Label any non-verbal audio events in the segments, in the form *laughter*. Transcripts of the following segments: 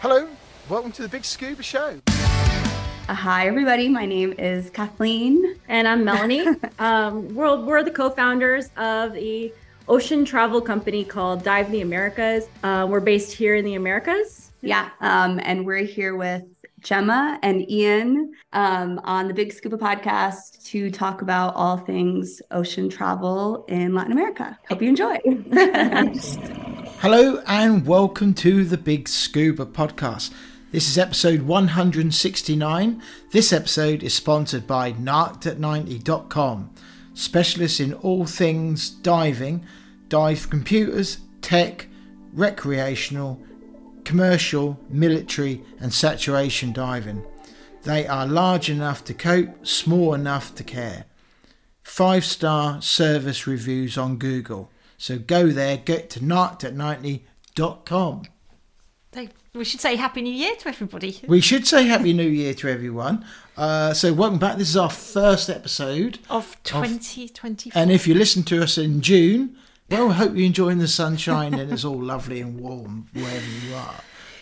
Hello, welcome to the Big Scuba Show. Hi, everybody. My name is Kathleen. And I'm Melanie. *laughs* um, we're, we're the co founders of the ocean travel company called Dive the Americas. Uh, we're based here in the Americas. Yeah, um, and we're here with Gemma and Ian um, on the Big Scuba podcast to talk about all things ocean travel in Latin America. Hope you enjoy. *laughs* *laughs* Hello, and welcome to the Big Scuba Podcast. This is episode 169. This episode is sponsored by narked90.com, specialists in all things diving, dive computers, tech, recreational, commercial, military, and saturation diving. They are large enough to cope, small enough to care. Five star service reviews on Google. So go there, get to narked90.com. So we should say Happy New Year to everybody. We should say Happy New Year to everyone. Uh, so, welcome back. This is our first episode. Of 2024. And if you listen to us in June, well, I hope you're enjoying the sunshine and it's all *laughs* lovely and warm wherever you are.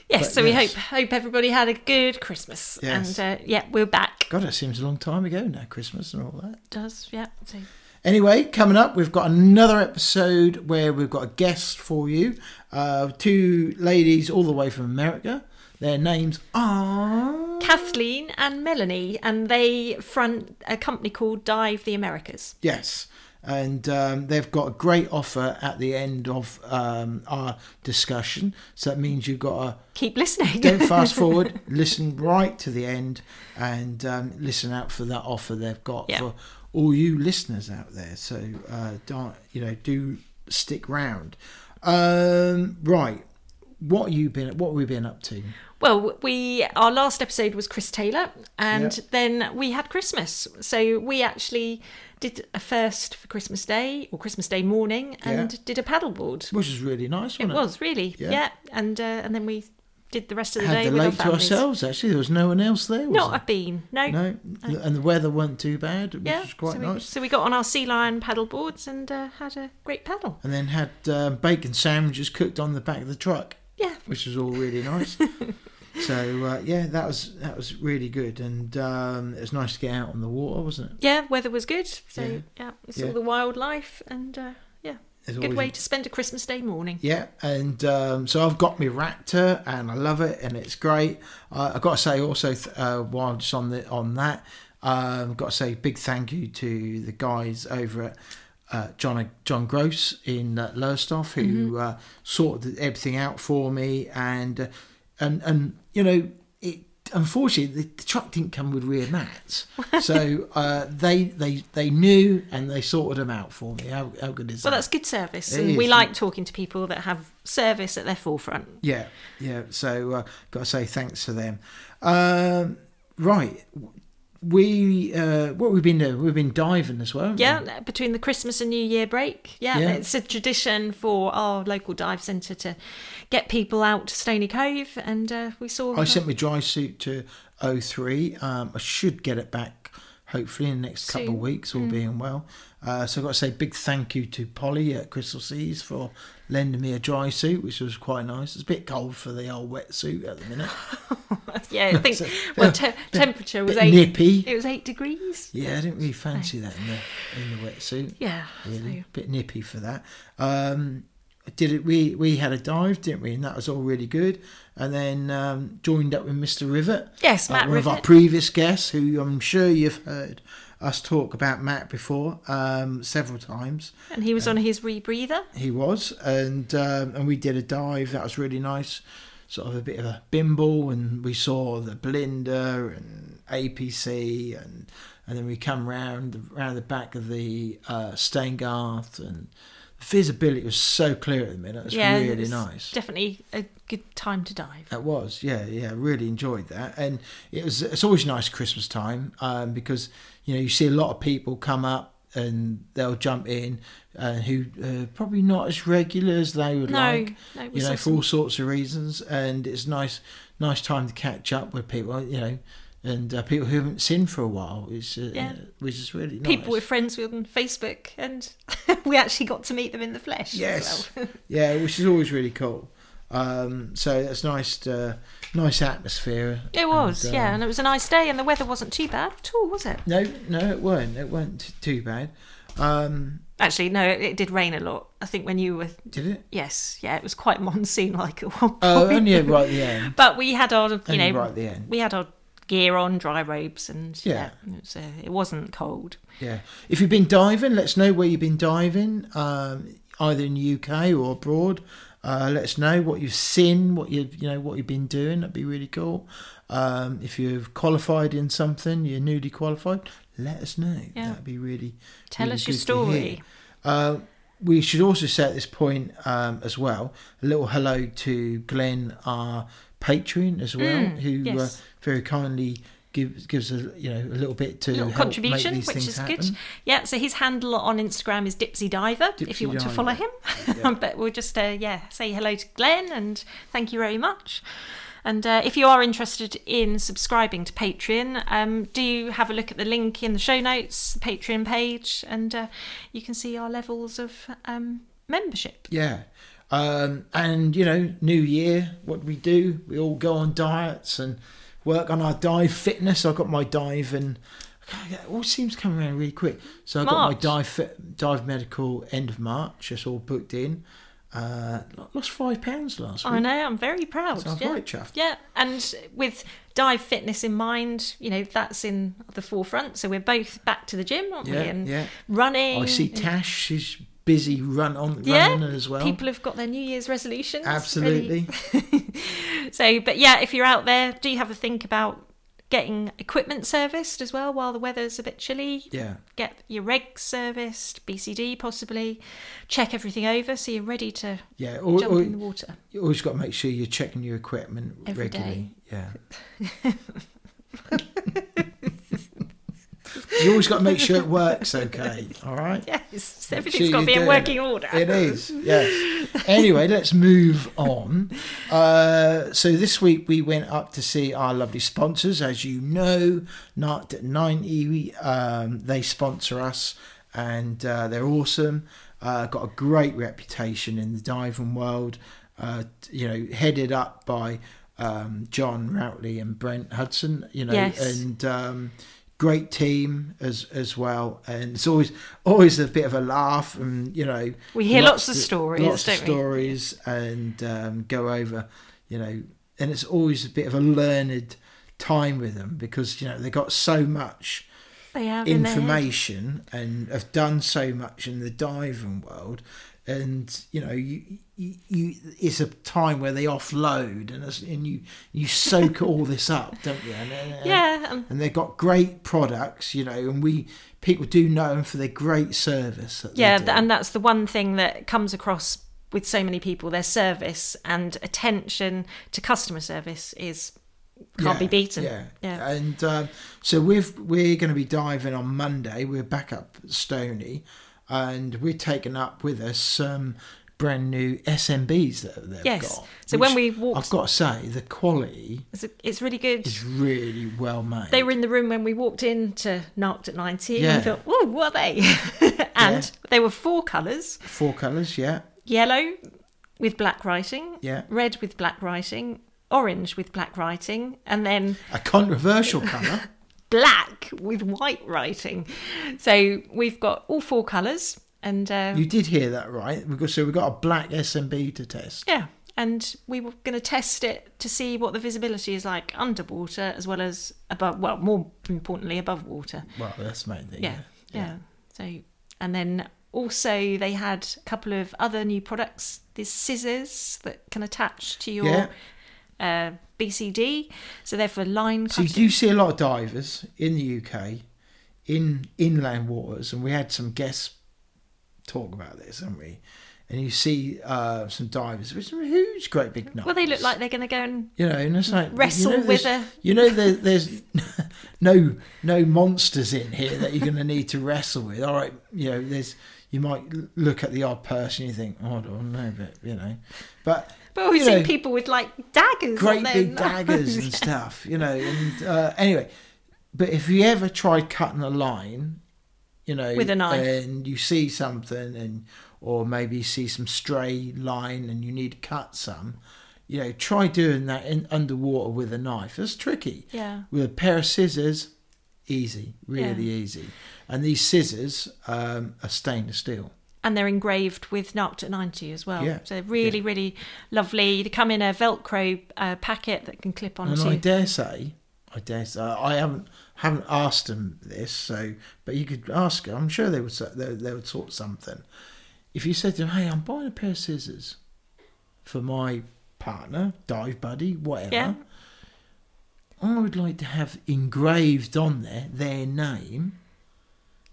yes, but so yes. we hope hope everybody had a good Christmas. Yes. And uh, yeah, we're back. God, it seems a long time ago now, Christmas and all that. Does, yeah. So Anyway, coming up, we've got another episode where we've got a guest for you. Uh, two ladies all the way from America. Their names are. Kathleen and Melanie, and they front a company called Dive the Americas. Yes. And um, they've got a great offer at the end of um, our discussion. So that means you've got to Keep listening. don't fast *laughs* forward, listen right to the end, and um, listen out for that offer they've got Yeah. for all you listeners out there. So uh, don't you know? Do stick round. Um, right, what you been? What have we been up to? Well, we our last episode was Chris Taylor, and Yeah. then we had Christmas. So we actually did a first for Christmas Day or Christmas Day morning, and Yeah. did a paddleboard. Which was really nice, It wasn't it? was really, Yeah. yeah. And uh, and then we did the rest of the Had day the with our lake to ourselves. Actually, there was no one else there. Was Not there? a bean, no. No, and the weather weren't too bad, which Yeah, was quite so we, nice. so we got on our sea lion paddle boards and uh, had a great paddle. And then had um, bacon sandwiches cooked on the back of the truck. Yeah, which was all really nice. *laughs* so uh, yeah, that was that was really good, and um, it was nice to get out on the water, wasn't it? yeah, weather was good. So Yeah. yeah, we Yeah. saw the wildlife and good way to spend a Christmas Day morning. Yeah, and um, so I've got my Raptor, and I love it, and it's great. Uh, I've got to say also, th- uh, while just on the on that, um, I've got to say a big thank you to the guys over at. Uh, John John Gross in uh, Lowestoft who uh, sorted everything out for me and uh, and and you know unfortunately the, the truck didn't come with rear mats *laughs* so uh, they they they knew and they sorted them out for me how, how good is Well, that Well, that's good service, It and we like talking to people that have service at their forefront. Yeah, yeah. So uh, got to say thanks to them. Um, right, we uh, what we've been doing? We've been diving as well. haven't we? Yeah, between the Christmas and New Year break. Yeah, Yeah. it's a tradition for our local dive centre to get people out to Stony Cove, and uh, we saw. I sent my dry suit to O3. Um, I should get it back hopefully in the next couple of weeks, Mm. all being well. Uh, so I've got to say big thank you to Polly at Crystal Seas for lending me a dry suit, which was quite nice. It's a bit cold for the old wetsuit at the minute. *laughs* yeah, I think *laughs* So- well, te- temperature was eight. nippy. It was eight degrees. Yeah, I didn't really fancy that in the in the wetsuit. Yeah. really so- bit nippy for that. Um, did it? We we had a dive, didn't we? And that was all really good. And then um, joined up with Mr. Rivet. Yes, uh, Matt one of our previous guests, who I'm sure you've heard us talk about Matt before um, several times. And he was on his rebreather. He was, and um, and we did a dive. That was really nice. Sort of a bit of a bimble, and we saw the Belinda and APC, and and then we come round round the back of the uh, Stanegarth, and the visibility was so clear at the minute. It was yeah, it really was nice. Definitely a good time to dive. That was, yeah, yeah. Really enjoyed that, and it was. It's always nice Christmas time um, because you know you see a lot of people come up and they'll jump in, uh, who uh, probably not as regular as they would No, like. no, you know, for all sorts of reasons, and it's nice, nice time to catch up with people. You know, and uh, people who haven't seen for a while, which uh, Yeah. which is really nice. People we're friends with on Facebook, and *laughs* we actually got to meet them in the flesh. as Yes. well. *laughs* yeah, which is always really cool. Um, so it's nice, to, nice atmosphere. It was, And, yeah, um, and it was a nice day, and the weather wasn't too bad at all, was it? No, no, it weren't. It weren't too bad. Um, Actually, no, it, it did rain a lot. I think when you were, did it? yes, yeah, it was quite *laughs* monsoon-like at one point. Oh, only right at the *laughs* end. But we had our, you Only know, right at the end. we had our gear on, dry robes, and Yeah. yeah, uh, it wasn't cold. Yeah. If you've been diving, let us know where you've been diving, um, either in the UK or abroad. Uh, let us know what you've seen, what you've you know what you've been doing. That'd be really cool. Um, if you've qualified in something, you're newly qualified. Let us know. Yeah. That'd be really Tell really us your story. Uh, we should also say at this point um, as well a little hello to Glenn, our patron as well, Mm, who uh, very kindly gives gives a you know a little bit to little contribution, which is happen. good. Yeah, so his handle on Instagram is Dipsy Diver. if you want to follow him, Yeah. *laughs* but we'll just uh, yeah say hello to Glenn and thank you very much. And uh, if you are interested in subscribing to Patreon, um, do have a look at the link in the show notes, the Patreon page, and uh, you can see our levels of um, membership. Yeah. Um, and, you know, New Year, what do we do? We all go on diets and work on our dive fitness. I've got my dive and it all seems coming around really quick. So I've got my March. dive fit, dive medical end of March. It's all booked in. Uh, lost five pounds last week. I know, I'm very proud. So I'm yeah. quite chuffed. Yeah, and with dive fitness in mind, you know, that's in the forefront. So we're both back to the gym, aren't we? Yeah, And yeah. running. I see Tash. She's busy run on yeah, as well. People have got their New Year's resolutions. Absolutely. *laughs* so, but yeah, if you're out there, do you have a think about getting equipment serviced as well while the weather's a bit chilly? Yeah. Get your regs serviced, BCD possibly. Check everything over so you're ready to Yeah. Or, jump or, in the water. you always got to make sure you're checking your equipment Every regularly. Yeah. *laughs* you always got to make sure it works okay. All right. *laughs* Yes, everything's sure got to be in working it. order. It is, yes. Anyway, let's move on. Uh, so this week we went up to see our lovely sponsors. As you know, Not 90, um, they sponsor us and uh, they're awesome. Uh, got a great reputation in the diving world. Uh, you know, headed up by um, John Routley and Brent Hudson. You know, Yes. and um, great team as as well. And it's always always a bit of a laugh, and you know, We hear lots of stories, lots of don't we? stories, and um, go over. You know, and it's always a bit of a learned time with them because you know they got so much They have in information and have done so much in the diving world and you know you, you, you it's a time where they offload and, and you you soak all this up don't you and, and- Yeah, um, and they've got great products you know and we people do know them for their great service yeah, th- and that's the one thing that comes across with so many people. Their service and attention to customer service is can't be beaten. Yeah, yeah. And um, so we've we're going to be diving on Monday. We're back up at Stony, and we're taking up with us some brand new SMBs that they've Yes. got. So when we walked- I've got to say the quality It's, it's really good. It's really well made. They were in the room when we walked in to Narked at 90 Yeah. and we thought, oh, what are they? *laughs* and Yeah. they were four colours four colours. Yeah, yellow with black writing, Yeah. red with black writing, orange with black writing, and then a controversial colour. *laughs* black with white writing. So we've got all four colours and uh, you did hear that right? We've got, so we've got a black SMB to test. yeah. And we were going to test it to see what the visibility is like underwater as well as above, well, more importantly, above water. Well, that's the main thing. yeah, yeah. So, and then also they had a couple of other new products. These scissors that can attach to your Yeah. uh, BCD. So they're for line So you see a lot of divers in the UK, in inland waters, and we had some guests talk about this, haven't we? And you see uh, some divers with some huge, great big knives. well, they look like they're going to go and you know, and it's like wrestle you know, with a- You know, there, there's *laughs* no no monsters in here that you're going to need to wrestle with. All right, you know, there's you might look at the odd person, you think, oh, I don't know, but you know, but But we've you seen know, people with like daggers. great big *laughs* daggers and stuff, you know. And uh, anyway, but if you ever try cutting a line, you know, With a knife. and you see something, and or maybe you see some stray line and you need to cut some, you know, try doing that in underwater with a knife. It's tricky. Yeah. With a pair of scissors, easy, really Yeah. easy. And these scissors um, are stainless steel. And they're engraved with Narc 90 as well. Yeah, So really, really lovely. They come in a Velcro uh, packet that can clip on. And. I dare say, I dare say, I haven't haven't asked them this, so but you could ask. I'm sure they would they, they would sort something. If you said to them, "Hey, I'm buying a pair of scissors for my partner, dive buddy, whatever," Yeah. I would like to have engraved on there their name.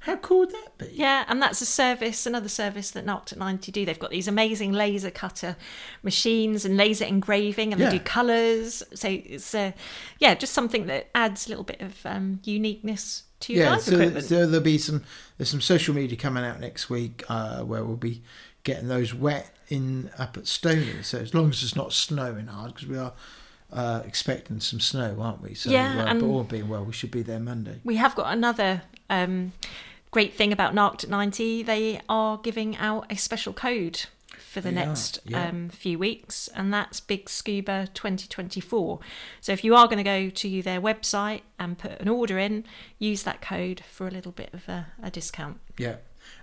How cool would that be? Yeah, and that's a service, another service that Narc 90 do. They've got these amazing laser cutter machines and laser engraving, and Yeah. they do colours. So it's, uh, yeah, just something that adds a little bit of um, uniqueness to your yeah, so, equipment. so there'll be some there's some social media coming out next week uh, where we'll be getting those wet in up at Stony. So as long as it's not snowing hard, because we are uh, expecting some snow, aren't we? So, Yeah, uh, and- but all being well, we should be there Monday. We have got another um, great thing about Narc 90. They are giving out a special code for the next yeah. um, few weeks, and that's Big Scuba 2024. So if you are going to go to their website and put an order in, use that code for a little bit of a, a discount. Yeah,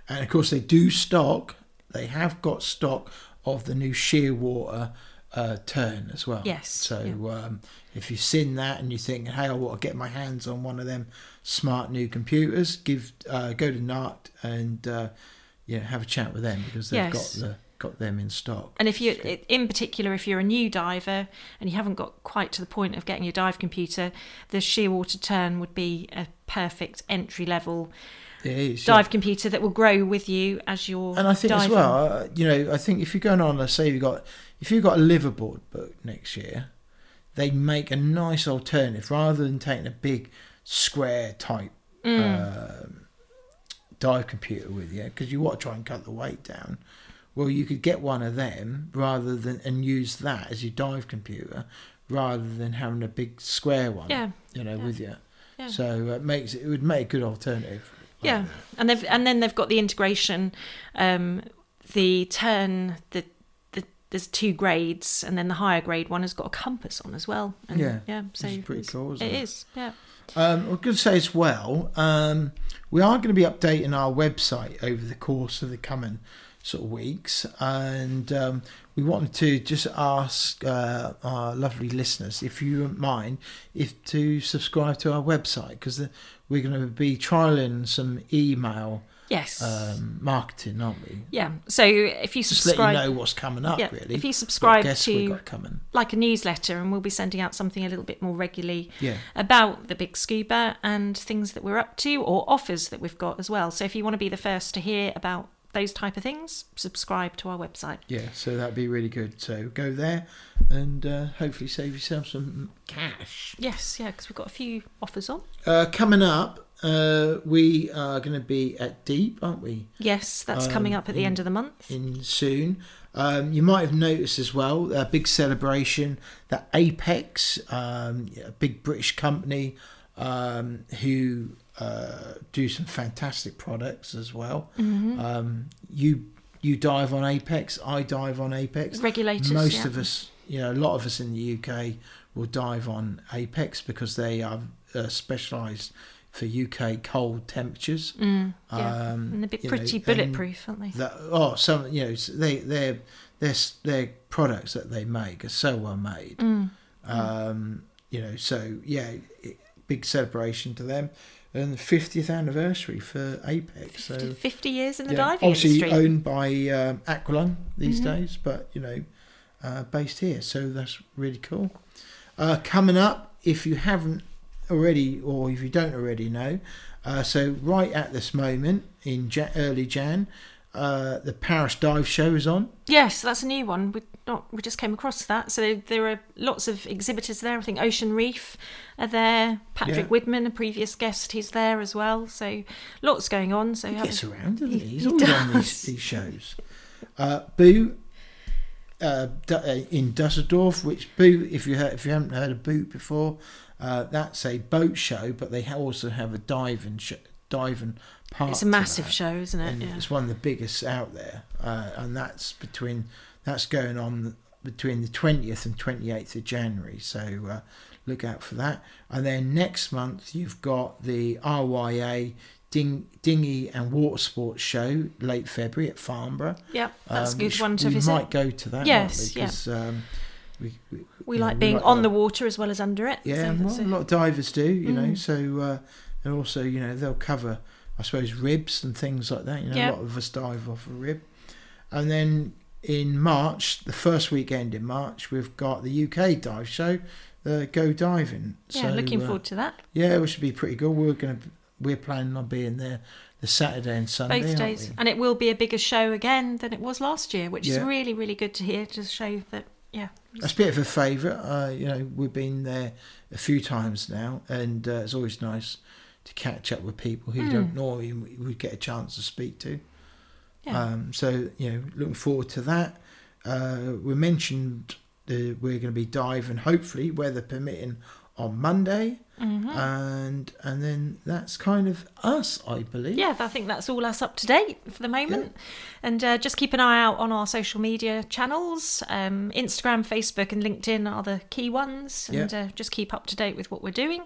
and of course they do stock. They have got stock of the new Shearwater uh, Tern as well. Yes, So yeah. um, if you've seen that and you think, "Hey, I want to get my hands on one of them smart new computers," give uh, go to Nart and uh, yeah, have a chat with them because they've Yes. got the got them in stock. And if you, in particular, if you're a new diver and you haven't got quite to the point of getting your dive computer, the Shearwater Tern would be a perfect entry level is yeah. dive computer that will grow with you as you're And I think diving. as well, uh, you know, I think if you're going on, let's say you've got, if you've got a liveaboard book next year, they make a nice alternative rather than taking a big square type Mm. um, dive computer with you because you want to try and cut the weight down. Well, you could get one of them rather than and use that as your dive computer rather than having a big square one. Yeah, you know, yeah. with you. Yeah. So it makes it would make a good alternative. yeah, and they've and then they've got the integration, um, the Tern the. the there's two grades, and then the higher grade one has got a compass on as well. And Yeah, yeah. So pretty cool, isn't It it? is, yeah. Um, I'm going to say as well, um, we are going to be updating our website over the course of the coming sort of weeks, and um, we wanted to just ask uh, our lovely listeners if you wouldn't mind if to subscribe to our website because we're going to be trialing some email Yes. um, marketing, aren't we? yeah. So if you Just let subscribe, you know what's coming up, Yeah, really. if you subscribe to- like a newsletter, and we'll be sending out something a little bit more regularly Yeah. about the big scuba and things that we're up to or offers that we've got as well. So if you want to be the first to hear about those type of things, subscribe to our website. Yeah, so that'd be really good. So go there and uh, hopefully save yourself some cash. Yes, yeah, because we've got a few offers on. Uh, coming up, uh, we are going to be at Deep, aren't we? Yes, that's coming Um, up at the in- end of the month. In soon. Um, you might have noticed as well a big celebration that Apeks, um, a big British company um, who uh, do some fantastic products as well. Mm-hmm. Um, you you dive on Apeks, I dive on Apeks. Regulators. Most yeah. of us, you know, a lot of us in the UK will dive on Apeks because they are uh, specialised for UK cold temperatures. Mm, yeah. Um, and they're you know, pretty bulletproof, aren't they? That, oh, some you know, they their their their products that they make are so well made. Mm. Um, you know, so yeah, it, big celebration to them, and the fiftieth anniversary for Apeks. 50, So 50 years in the yeah, diving obviously industry. owned by um, Aqualung these Mhm. days, but you know, uh, based here. So that's really cool. Uh, coming up, if you haven't already, or if you don't already know, uh, so right at this moment in early Jan, uh, the Paris Dive Show is on. Yes, that's a new one. We not we just came across that. So there are lots of exhibitors there. I think Ocean Reef are there. Patrick Yeah. Widman, a previous guest, he's there as well. So lots going on. So He gets around, doesn't he? he- He's he always on these, these shows. Uh, Boo uh, uh, in Dusseldorf, which Boo, if you heard, if you haven't heard of Boot before, uh, that's a boat show, but they also have a diving sh- diving part. It's a massive show, isn't it? and Yeah. it's one of the biggest out there, uh, and that's between that's going on between the twentieth and twenty eighth of January. So uh, look out for that. And then next month you've got the RYA Ding, Dinghy and Water Sports Show late February at Farnborough. Yep, that's um, a good one to we visit. might go to that. Yes, yeah. Because, um, we, we, we know, like being like on the water as well as under it. Yeah, so well, a lot of divers do, you know. Mm. So uh, and also, you know, they'll cover, I suppose, ribs and things like that. You know, Yeah. a lot of us dive off a rib. And then in March, the first weekend in March, we've got the UK dive show, uh, Go Diving. yeah, so, looking uh, forward to that. Yeah, which should be pretty good. We're gonna, we're planning on being there the Saturday and Sunday. Both days, we? and it will be a bigger show again than it was last year, which is really, really good to hear. To show that, yeah, That's a bit of a favourite. Uh, you know, we've been there a few times now, and uh, it's always nice to catch up with people who you don't Mm. normally would get a chance to speak to. yeah. Um, so you know, looking forward to that. Uh, we mentioned the, we're going to be diving, hopefully, weather permitting, on Monday, Mhm. and and then that's kind of us, I believe. yeah, I think that's all us up to date for the moment. And uh, just keep an eye out on our social media channels. Um, Instagram, Facebook, and LinkedIn are the key ones. And uh, just keep up to date with what we're doing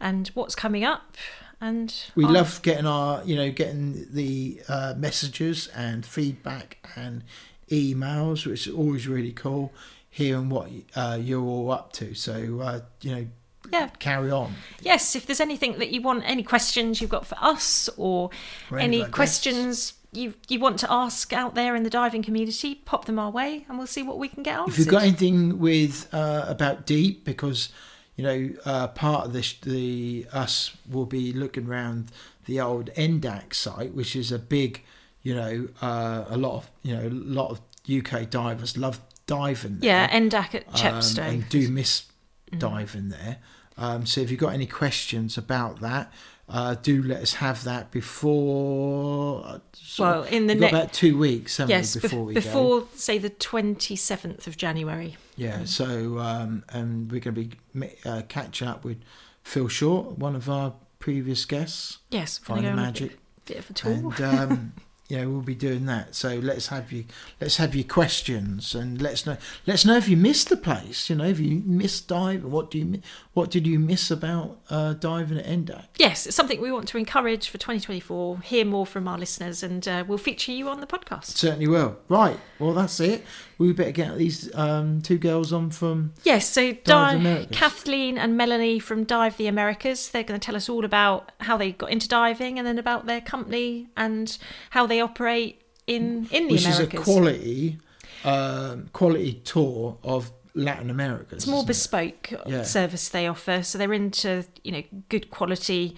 and what's coming up. And We our- love getting our, you know, getting the uh, messages and feedback and emails, which is always really cool. Hearing what uh, you're all up to, so uh, you know, Yeah. carry on. Yes, if there's anything that you want, any questions you've got for us, or Or any questions you you want to ask out there in the diving community, pop them our way, and we'll see what we can get answered. If you've got anything with uh, about deep, because you know uh, part of this, the us will be looking around the old NDAC site, which is a big, you know, uh, a lot of you know, a lot of UK divers love diving. There. yeah, NDAC at um, Chepstow. and do miss Mm. diving there. Um, so if you've got any questions about that, uh, do let us have that before. Uh, well, in the next about two weeks, haven't yes, we, bef- before we before go? say the twenty seventh of January. Yeah. So um, and we're going to be uh, catching up with Phil Short, one of our previous guests, Yes, Final a Magic, bit, bit of a tour. and um, *laughs* yeah, we'll be doing that. So let's have you let's have your questions and let's know let's know if you missed the place. You know, if you missed dive, what do you what did you miss about uh, diving at NDAC? yes, it's something we want to encourage for 2024. Hear more from our listeners, and uh, we'll feature you on the podcast. Certainly will. Right. Well, that's it. We better get these um, two girls on from. Yes, so Dive Di- Kathleen and Melanie from Dive the Americas, they're going to tell us all about how they got into diving and then about their company and how they operate in in the which Americas. is a quality um, quality tour of Latin America. it's more bespoke Yeah. service they offer, so they're into you know good quality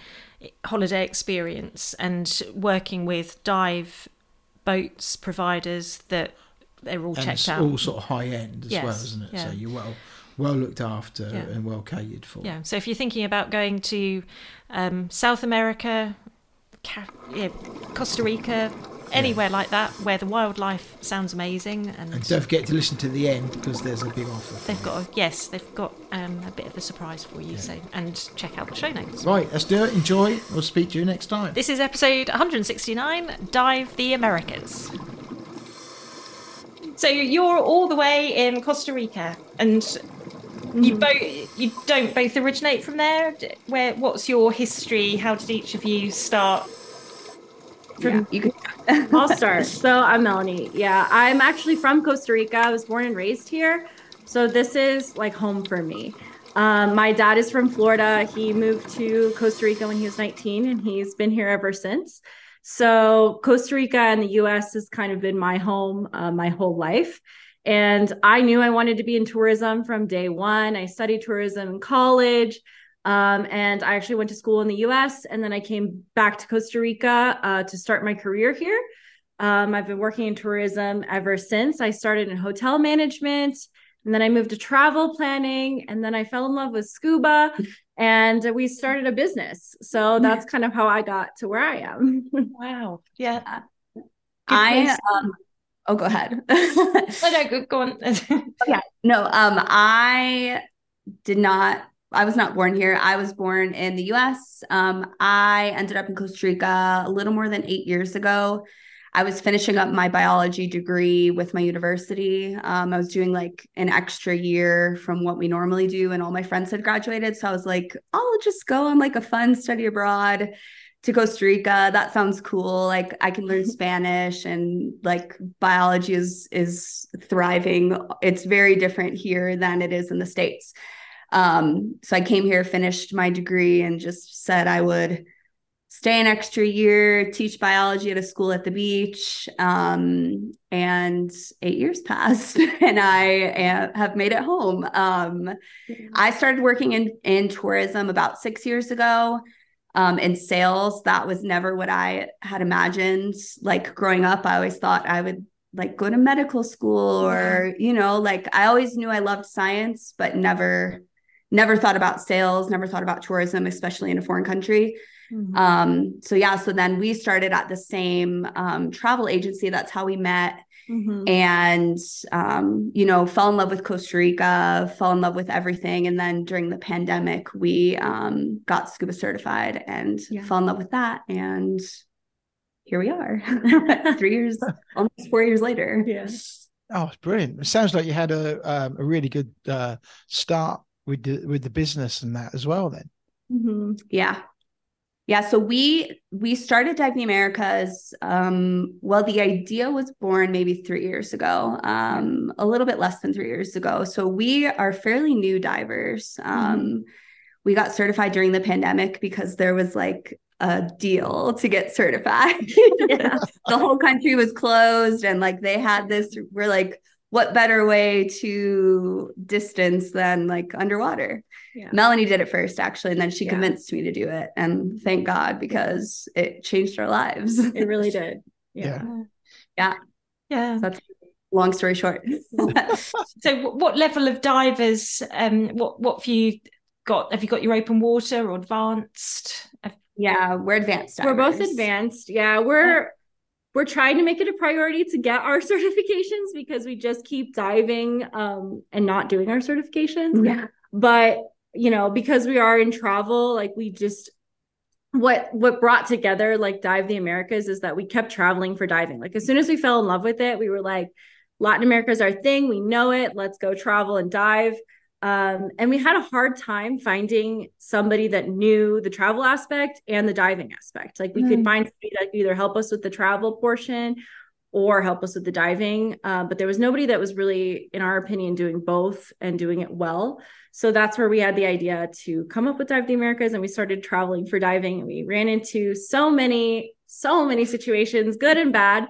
holiday experience and working with dive boats providers that they're all and checked it's out. all sort of high end as Yes, well, isn't it? yeah. So you're well well looked after Yeah. and well catered for. Yeah, so if you're thinking about going to um, South America, Ca- yeah, Costa Rica, anywhere like that where the wildlife sounds amazing, and, And don't forget to listen to the end because there's a big offer. they've got a, yes, they've got um, a bit of a surprise for you. So and check out the show notes. Right, let's do it. Enjoy. We'll speak to you next time. This is episode 169, Dive the Americas. So you're all the way in Costa Rica, and you both you don't both originate from there. Where what's your history? How did each of you start? Yeah, you can. *laughs* I'll start. *laughs* So I'm Melanie. Yeah, I'm actually from Costa Rica. I was born and raised here. So this is like home for me. Um, my dad is from Florida. He moved to Costa Rica when he was 19 and he's been here ever since. So Costa Rica and the US has kind of been my home uh, my whole life. And I knew I wanted to be in tourism from day one. I studied tourism in college. Um, and I actually went to school in the US and then I came back to Costa Rica uh, to start my career here. Um, I've been working in tourism ever since. I started in hotel management and then I moved to travel planning and then I fell in love with scuba and we started a business. So that's kind of how I got to where I am. *laughs* Wow. Yeah. I um oh go ahead. Oh, no, go, go on. *laughs* no, um I did not I was not born here. I was born in the US. Um, I ended up in Costa Rica a little more than eight years ago. I was finishing up my biology degree with my university. Um, I was doing like an extra year from what we normally do, and all my friends had graduated. So I was like, I'll just go on like a fun study abroad to Costa Rica. That sounds cool. Like I can learn Spanish and like biology is is thriving. It's very different here than it is in the States. Um, so I came here, finished my degree, and just said I would stay an extra year, teach biology at a school at the beach. Um, and eight years passed, *laughs* and I am, have made it home. Um, I started working in, in tourism about six years ago. Um, in sales, that was never what I had imagined. Like growing up, I always thought I would like go to medical school or, you know, like I always knew I loved science, but never, never thought about sales, never thought about tourism, especially in a foreign country. Mm-hmm. Um, so yeah, so then we started at the same um, travel agency. That's how we met. Mm-hmm. And um, you know, fell in love with Costa Rica, fell in love with everything. And then during the pandemic, we um, got scuba certified and yeah. fell in love with that. And here we are, *laughs* *laughs* three years, almost four years later. Yeah. Oh, it's brilliant! It sounds like you had a um, a really good uh, start with the with the business and that as well. Then, mm-hmm. yeah, yeah, so we we started Dive the Americas. Um, well, the idea was born maybe three years ago, um, a little bit less than three years ago. So we are fairly new divers. Um, mm-hmm. We got certified during the pandemic because there was like a deal to get certified. *laughs* *laughs* yeah. the whole country was closed, and like they had this. We're like, what better way to distance than like underwater? Yeah. Melanie did it first, actually, and then she yeah. convinced me to do it. And thank God because it changed our lives. It really did. *laughs* Yeah. Yeah. Yeah. So that's long story short. *laughs* so what level of divers um what what have you got have you got your open water or advanced yeah we're advanced divers. we're both advanced yeah we're we're trying to make it a priority to get our *laughs* certifications because we just keep diving um and not doing our certifications. Yeah. But you know because we are in travel like we just what what brought together like dive the americas is that we kept traveling for diving. Like as soon as we fell in love with it we were like latin america is our thing. We know it. Let's go travel and dive um, and we had a hard time finding somebody that knew the travel aspect and the diving aspect like we mm. could find somebody that could either help us with the travel portion or help us with the diving. Uh, but there was nobody that was really, in our opinion, doing both and doing it well. So that's where we had the idea to come up with Dive the Americas and we started traveling for diving. And we ran into so many, so many situations, good and bad.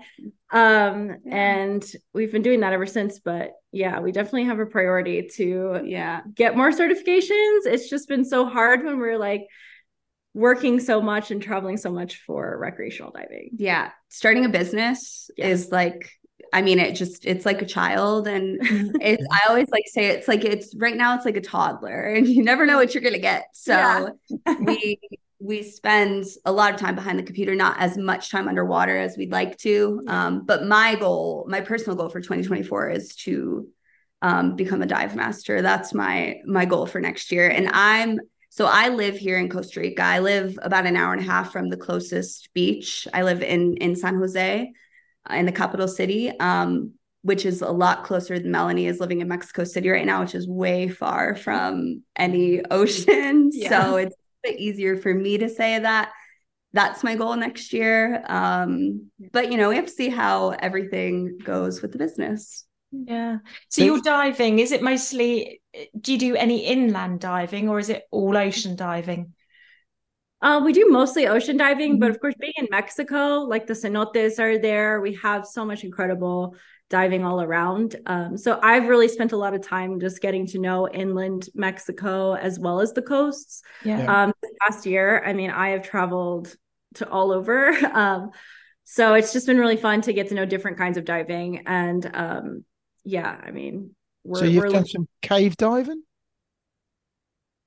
Um, yeah. And we've been doing that ever since. But yeah, we definitely have a priority to yeah get more certifications. It's just been so hard when we're like, working so much and traveling so much for recreational diving. Yeah. Starting a business yeah. is like I mean, it just it's like a child, and *laughs* it's I always like say it's like it's right now it's like a toddler, and you never know what you're gonna get. So yeah. we we spend a lot of time behind the computer, not as much time underwater as we'd like to. Um, but my goal, my personal goal for 2024 is to um, become a dive master. That's my my goal for next year, and I'm so I live here in Costa Rica. I live about an hour and a half from the closest beach. I live in in San Jose, uh, in the capital city, um, which is a lot closer than Melanie is living in Mexico City right now, which is way far from any *laughs* ocean. Yeah. So it's bit easier for me to say that that's my goal next year. Um, but you know, we have to see how everything goes with the business. Yeah. So you're diving, is it mostly do you do any inland diving or is it all ocean diving? Uh, we do mostly ocean diving, mm-hmm. but of course, being in Mexico, like the cenotes are there. We have so much incredible diving all around. Um, so I've really spent a lot of time just getting to know inland Mexico as well as the coasts. Yeah. Um, past year, I mean, I have traveled to all over. *laughs* Um, so it's just been really fun to get to know different kinds of diving. And um, yeah, I mean, we're, so you've done some cave diving.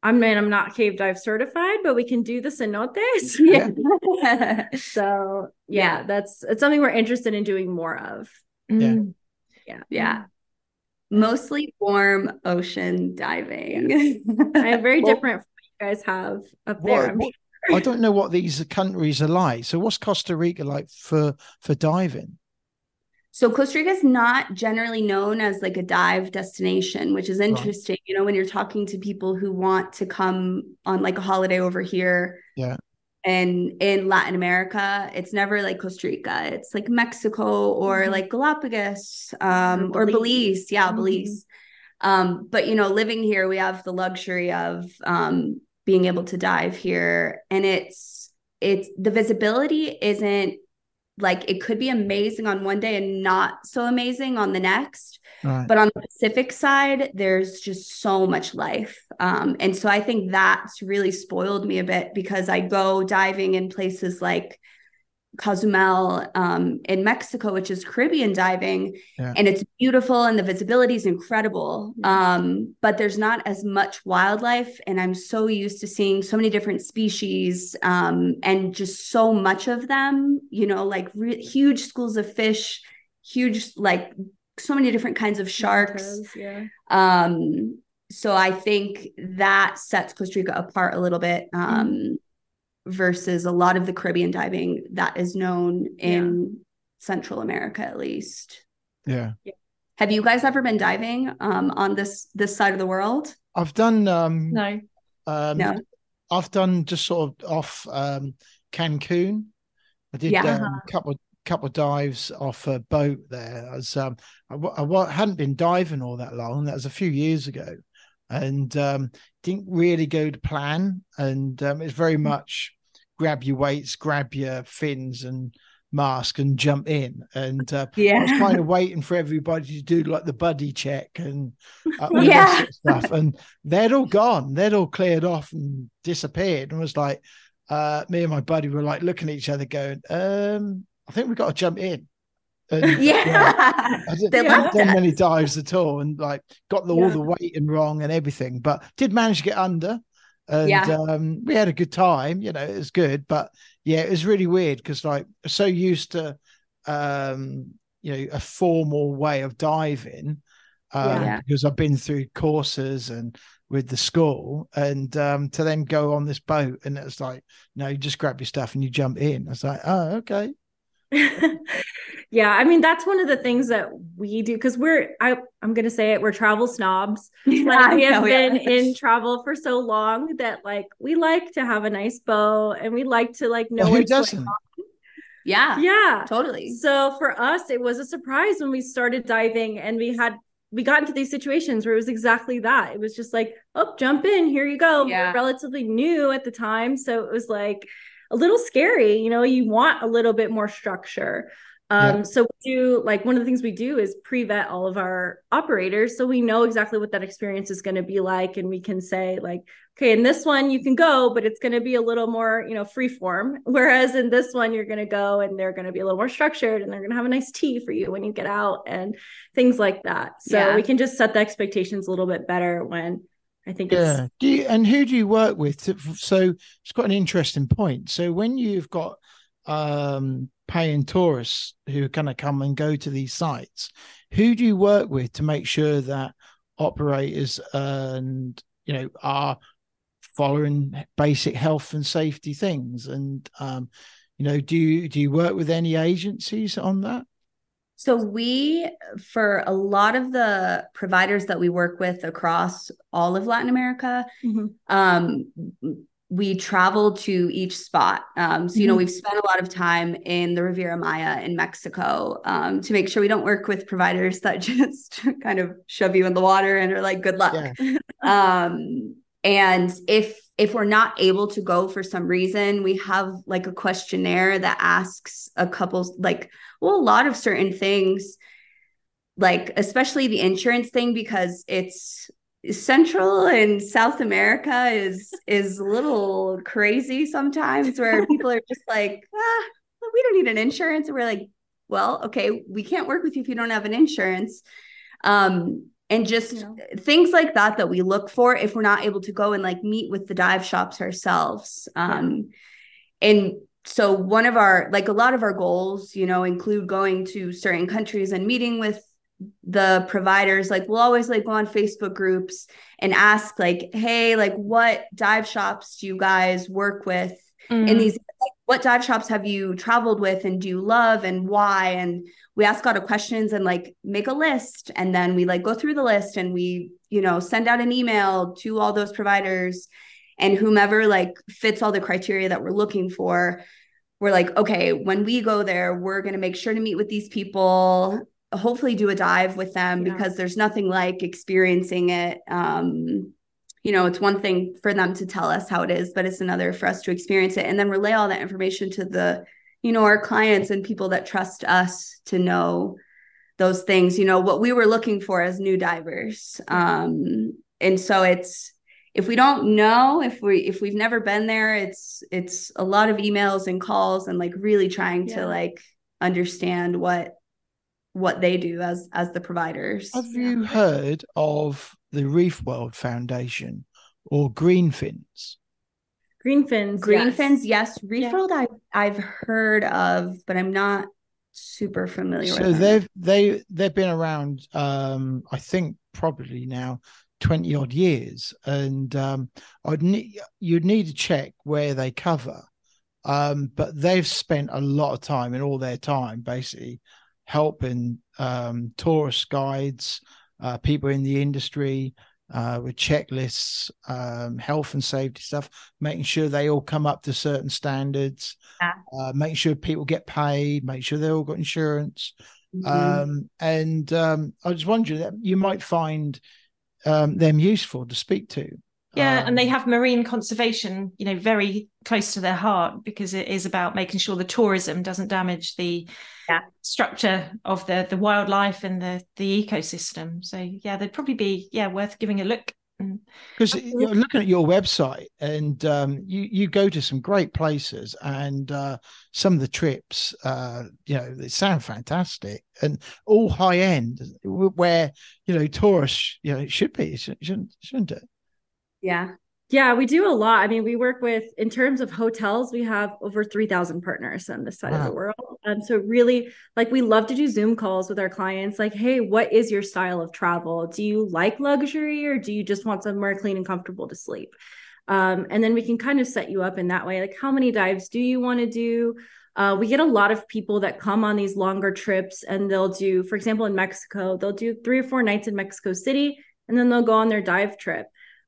I mean, I'm not cave dive certified, but we can do the cenotes. Yeah. *laughs* *laughs* so yeah, that's it's something we're interested in doing more of. Yeah. Mm. Yeah. Yeah. Mm. Mostly warm ocean diving. I'm very *laughs* Well- different from what you guys have up What- there. I'm what- I don't know what these countries are like. So what's Costa Rica like for for diving? So Costa Rica is not generally known as like a dive destination, which is interesting. You know, when you're talking to people who want to come on like a holiday over here. Yeah. And in Latin America, it's never like Costa Rica. It's like Mexico or Mhm. like Galapagos um, Or or, Belize. Belize. Yeah, Mhm. Belize. Um, but you know, living here, we have the luxury of um, being able to dive here, and it's it's the visibility isn't like it could be amazing on one day and not so amazing on the next Right. but on the pacific side there's just so much life um, and so i think that's really spoiled me a bit because i go diving in places like Cozumel um, in Mexico, which is Caribbean diving, Yeah. and it's beautiful and the visibility is incredible. Um, but there's not as much wildlife, and I'm so used to seeing so many different species um, and just so much of them. You know, like re- huge schools of fish, huge like so many different kinds of sharks. Yeah. Um, so I think that sets Costa Rica apart a little bit um, versus a lot of the Caribbean diving that is known in Central America, at least. Yeah. Have you guys ever been diving um, on this this side of the world? I've done um No. um No. I've done just sort of off um Cancun. I did Yeah. um, a couple couple of dives off a boat there. I was um I, I hadn't been diving all that long. That was a few years ago, and um didn't really go to plan. And um, it's very much grab your weights, grab your fins and mask, and jump in. And uh, I was kind of waiting for everybody to do like the buddy check and uh, all Yeah. that sort of stuff. And they'd all gone, they'd all cleared off and disappeared. And it was like, uh, me and my buddy were like looking at each other, going, um, I think we've got to jump in. *laughs* And, yeah. I didn't, They didn't done many dives at all and like got the, all the weight and wrong and everything, but did manage to get under. And Yeah. um, we had a good time, you know, it was good. But yeah, it was really weird because like so used to um, you know, a formal way of diving. Um, Yeah. because I've been through courses and with the school and um to then go on this boat and it's like, no, you just grab your stuff and you jump in. I was like, oh, okay. *laughs* yeah, I mean that's one of the things that we do because we're I I'm gonna say it we're travel snobs. *laughs* Like we have know, yeah. been in travel for so long that like we like to have a nice bow and we like to like know Well, who what's going doesn't? yeah, Yeah. totally. So for us, it was a surprise when we started diving and we had we got into these situations where it was exactly that. It was just like, oh, jump in, here you go. We Yeah. relatively new at the time. So it was like a little scary, you know, you want a little bit more structure. Um, so we do like one of the things we do is pre-vet all of our operators so we know exactly what that experience is going to be like and we can say like okay in this one you can go but it's going to be a little more you know free form *laughs* whereas in this one you're going to go and they're going to be a little more structured and they're going to have a nice tea for you when you get out and things like that so Yeah. we can just set the expectations a little bit better when i think Yeah. Do you, and who do you work with? So it's quite an interesting point. So when you've got um, paying tourists who are going to come and go to these sites, who do you work with to make sure that operators and you know are following basic health and safety things? And um, you know, do you do you work with any agencies on that? So we, for a lot of the providers that we work with across all of Latin America, Mhm. um, we travel to each spot. Um, so you know Mhm. we've spent a lot of time in the Riviera Maya in Mexico um, to make sure we don't work with providers that *laughs* just kind of shove you in the water and are like, "Good luck." Yeah. *laughs* and if if we're not able to go for some reason we have like a questionnaire that asks a couple like well a lot of certain things like especially the insurance thing because it's central and south america is is a little crazy sometimes where people are just like ah, we don't need an insurance. And we're like well okay we can't work with you if you don't have an insurance. Um and just Yeah. things like that that we look for if we're not able to go and like meet with the dive shops ourselves um and so one of our like a lot of our goals you know include going to certain countries and meeting with the providers like we'll always like go on facebook groups and ask like hey like what dive shops do you guys work with mm. in these like, what dive shops have you traveled with and do you love and why and we ask a lot of questions and like make a list and then we like go through the list and we you know send out an email to all those providers and whomever like fits all the criteria that we're looking for we're like okay when we go there we're going to make sure to meet with these people hopefully do a dive with them yeah. because there's nothing like experiencing it um you know it's one thing for them to tell us how it is but it's another for us to experience it and then relay all that information to the you know our clients and people that trust us to know those things you know what we were looking for as new divers. Um and so it's if we don't know if we if we've never been there it's it's a lot of emails and calls and like really trying yeah. to like understand what what they do as as the providers. Have you heard of the reef world foundation or Green Fins Green Fins greenfins yes, yes. reef yeah. world I, i've heard of but i'm not super familiar so they've they they've been around um i think probably now 20 odd years. And um, I'd need you'd need to check where they cover. Um, but they've spent a lot of time in all their time basically helping um, tourist guides uh, people in the industry uh, with checklists um, health and safety stuff making sure they all come up to certain standards yeah. uh, making sure people get paid make sure they all got insurance mm-hmm. Um, and um, I was wondering that you might find um, them useful to speak to. Yeah, um, and they um, have marine conservation, you know, very close to their heart because it is about making sure the tourism doesn't damage the yeah. structure of the the wildlife and the the ecosystem. So yeah, they'd probably be yeah worth giving a look because you're looking at your website and um, you you go to some great places and uh, some of the trips uh, you know they sound fantastic and all high end where you know tourists you know it should be shouldn't shouldn't it yeah yeah, we do a lot. I mean, we work with, in terms of hotels, we have over 3,000 partners on this side wow. of the world. Um, so, really, like, we love to do Zoom calls with our clients. Like, hey, what is your style of travel? Do you like luxury or do you just want somewhere clean and comfortable to sleep? Um, and then we can kind of set you up in that way. Like, how many dives do you want to do? Uh, we get a lot of people that come on these longer trips and they'll do, for example, in Mexico, they'll do three or four nights in Mexico City and then they'll go on their dive trip.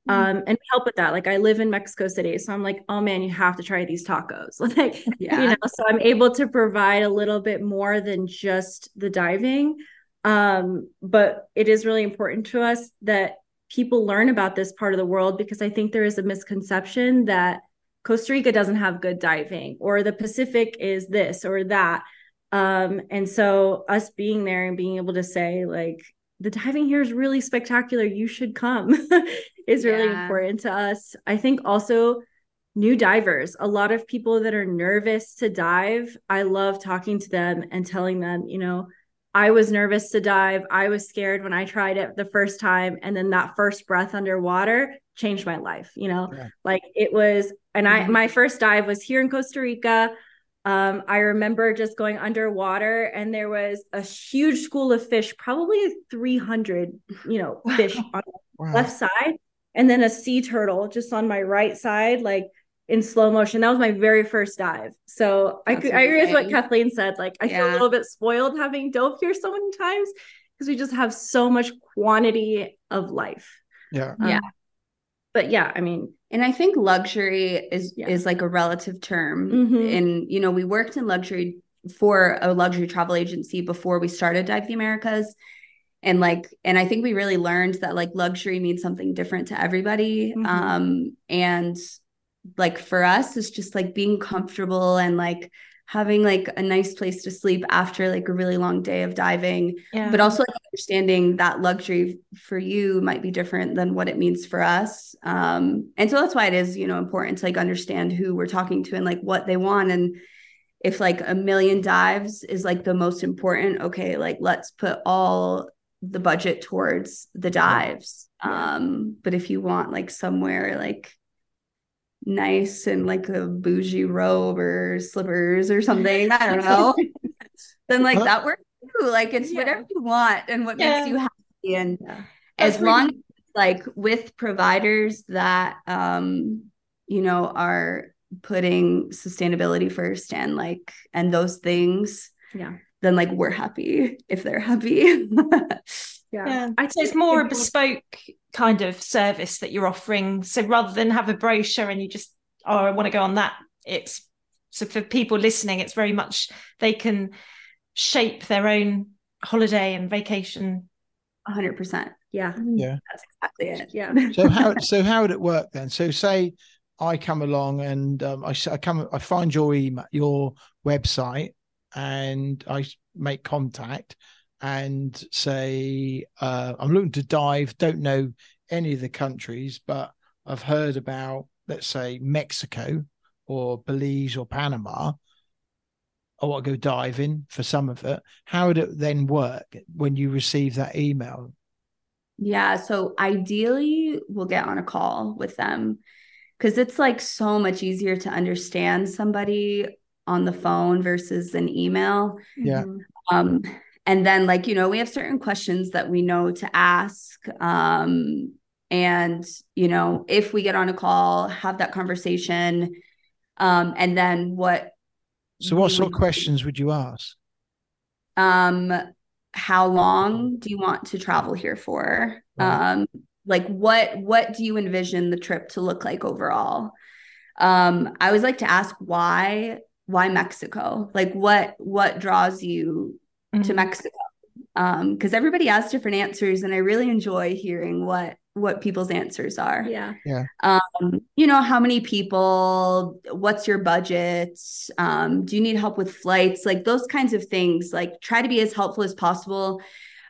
Um and help with that like i live in mexico city so i'm like oh man you have to try these tacos. *laughs* Like yeah. you know so i'm able to provide a little bit more than just the diving um but it is really important to us that people learn about this part of the world because i think there is a misconception that costa rica doesn't have good diving or the pacific is this or that. Um and so us being there and being able to say like the diving here is really spectacular. You should come *laughs* is really yeah. important to us. I think also new divers, a lot of people that are nervous to dive, I love talking to them and telling them, you know, I was nervous to dive. I was scared when I tried it the first time. And then that first breath underwater changed my life, you know, yeah. like it was. And I, mm-hmm. my first dive was here in Costa Rica. Um, I remember just going underwater and there was a huge school of fish, probably 300, you know, *laughs* fish on the wow. left side, and then a sea turtle just on my right side, like in slow motion. That was my very first dive. So That's I could, I agree with what Kathleen said. Like I yeah. feel a little bit spoiled having dove here so many times because we just have so much quantity of life. Yeah. Um, yeah. But yeah, I mean, and i think luxury is yeah. is like a relative term mm-hmm. and you know we worked in luxury for a luxury travel agency before we started dive the americas and like and i think we really learned that like luxury means something different to everybody mm-hmm. um and like for us it's just like being comfortable and like having like a nice place to sleep after like a really long day of diving. Yeah. but also like understanding that luxury for you might be different than what it means for us. Um and so that's why it is you know important to like understand who we're talking to and like what they want. And if like a million dives is like the most important okay like let's put all the budget towards the dives. Um but if you want like somewhere like nice and like a bougie robe or slippers or something. I don't know. *laughs* then like that works too. Like it's Yeah. whatever you want and what Yeah. makes you happy. And Yeah. as long really- as like with providers that um you know are putting sustainability first and like and those things Yeah. then like we're happy if they're happy *laughs* Yeah. Yeah. I So it's more a bespoke kind of service that you're offering. So rather than have a brochure and you just, oh, I want to go on that, it's so for people listening, it's very much they can shape their own holiday and vacation. 100% Yeah. Yeah. that's exactly it Yeah. So how *laughs* so how would it work then? So say I come along and um, I, s- I come I find your email your website and I make contact and say uh, I'm looking to dive. Don't know any of the countries, but I've heard about let's say Mexico or Belize or Panama. I want to go diving for some of it. How would it then work when you receive that email? Yeah, so ideally we'll get on a call with them because it's like so much easier to understand somebody on the phone versus an email. Yeah. Mhm. Um, and then like, you know, we have certain questions that we know to ask. Um, and you know, if we get on a call, have that conversation. Um, and then what So what sort of questions would you ask? um how long do you want to travel here for Right. um like what what do you envision the trip to look like overall um i always like to ask why why mexico like what what draws you to Mhm. mexico um because everybody has different answers and i really enjoy hearing what what people's answers are Yeah. Yeah. Um, you know, how many people, what's your budget? Um, do you need help with flights? Like those kinds of things, like try to be as helpful as possible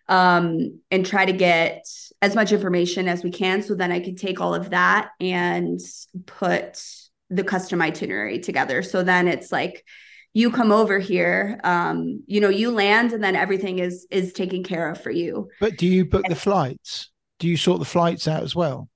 um, and try to get as much information as we can. So then I can take all of that and put the custom itinerary together. So then it's like, you come over here, um, you know, you land and then everything is is taken care of for you. But do you book the flights? Do you sort the flights out as well?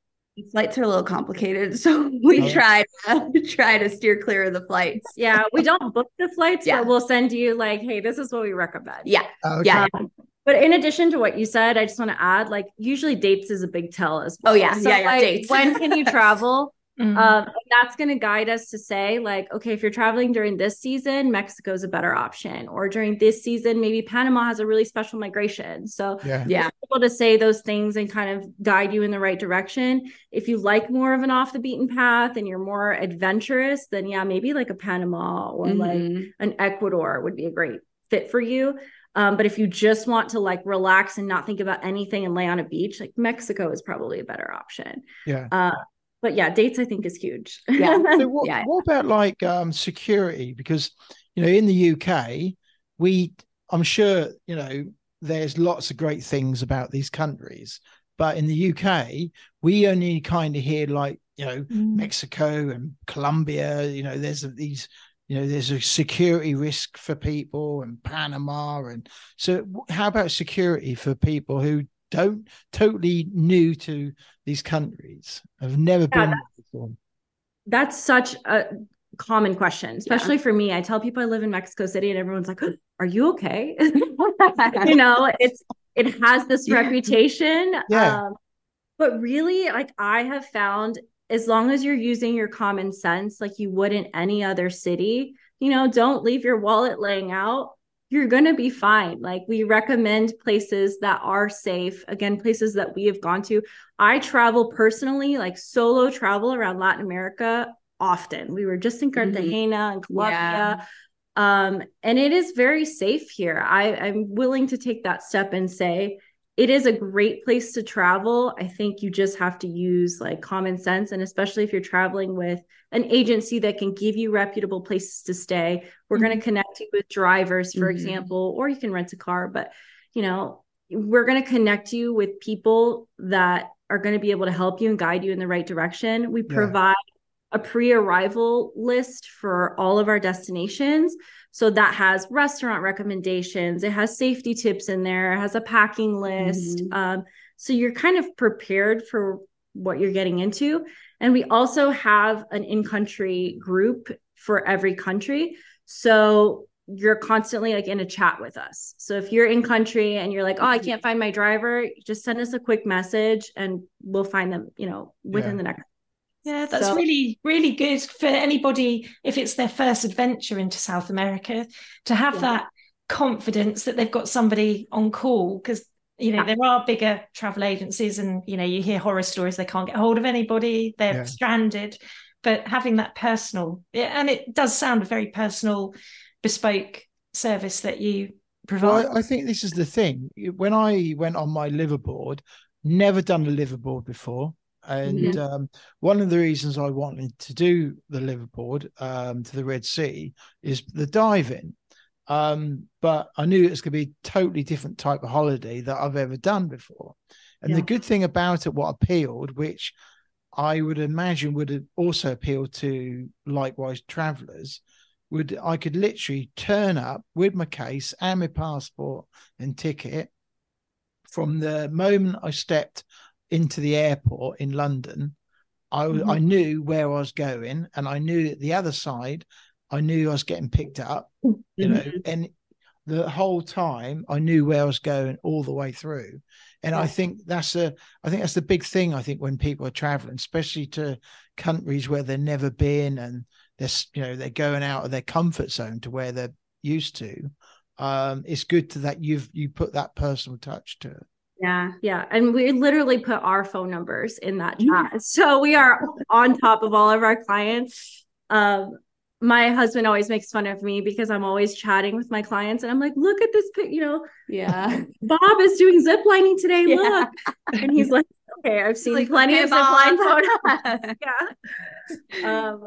Flights are a little complicated, *laughs* so we Oh. try to *laughs* try to steer clear of the flights. Yeah. We don't book the flights, Yeah. but we'll send you like, hey, this is what we recommend. Yeah, Oh, okay. yeah, Um, but in addition to what you said, I just want to add, like, usually dates is a big tell as well. Oh, yeah, So, yeah, yeah, like, dates. when can you *laughs* travel? Mm. Um, that's going to guide us to say, like, okay, if you're traveling during this season, Mexico's a better option, or during this season, maybe Panama has a really special migration. So, Yeah. yeah, able to say those things and kind of guide you in the right direction. If you like more of an off the beaten path and you're more adventurous, then yeah, maybe like a Panama or like Mhm. an Ecuador would be a great fit for you. Um, but if you just want to like relax and not think about anything and lay on a beach, like Mexico is probably a better option. Yeah. Uh, but yeah, dates I think is huge. *laughs* Yeah. So what, Yeah. what about like um, security? Because you know, in the UK, we I'm sure you know there's lots of great things about these countries, but in the UK, we only kind of hear like you know Mm. Mexico and Colombia. You know, there's these. You know, there's a security risk for people and Panama, and so how about security for people who don't totally new to these countries, have never Yeah, been there before? That's such a common question, especially for me. I tell people I live in Mexico City and everyone's like, "Are you okay?" *laughs* you know, it's it has this Yeah. reputation. Yeah. Um, but really, like I have found as long as you're using your common sense like you would in any other city, you know, don't leave your wallet laying out. You're going to be fine. Like we recommend places that are safe. Again, places that we have gone to. I travel personally, like solo travel around Latin America often. We were just in Mhm. Cartagena and Colombia. Yeah. Um, and it is very safe here. I, I'm willing to take that step and say it is a great place to travel. I think you just have to use like common sense. And especially if you're traveling with an agency that can give you reputable places to stay, we're going to connect you with drivers, for Mhm. example, or you can rent a car. But, you know, we're going to connect you with people that are going to be able to help you and guide you in the right direction. We Yeah. provide a pre-arrival list for all of our destinations. So that has restaurant recommendations, it has safety tips in there, it has a packing list. Mhm. Um, so you're kind of prepared for what you're getting into. And we also have an in-country group for every country. So you're constantly like in a chat with us. So if you're in country and you're like, oh, I can't find my driver, just send us a quick message and we'll find them, you know, within Yeah. the next. Yeah, that's So- really, really good for anybody if it's their first adventure into South America to have Yeah. that confidence that they've got somebody on call because you know Yeah. there are bigger travel agencies and you know you hear horror stories they can't get hold of anybody they're Yeah. stranded but having that personal and it does sound a very personal bespoke service that you provide Well, I, I think this is the thing. When I went on my liveaboard, never done a liveaboard before. And um, one of the reasons I wanted to do the liveaboard um, to the Red Sea is the diving. Um, but I knew it was going to be a totally different type of holiday that I've ever done before. And the good thing about it, what appealed, which I would imagine would also appeal to likewise travelers, would I could literally turn up with my case and my passport and ticket from the moment I stepped into the airport in London. I I knew where I was going, and I knew the other side, I knew I was getting picked up. You know, and the whole time I knew where I was going all the way through. And I think that's a I think that's the big thing. I think when people are traveling, especially to countries where they've never been and they're you know they're going out of their comfort zone to where they're used to. Um, it's good to that you've you put that personal touch to it. Yeah. Yeah. And we literally put our phone numbers in that chat. So we are on top of all of our clients. Um, my husband always makes fun of me because I'm always chatting with my clients and I'm like, look at this pic, you know, Yeah. *laughs* Bob is doing zip lining today. Yeah. Look. And he's like, okay, I've seen Like, plenty okay, of zip line photos. *laughs* yeah. Um,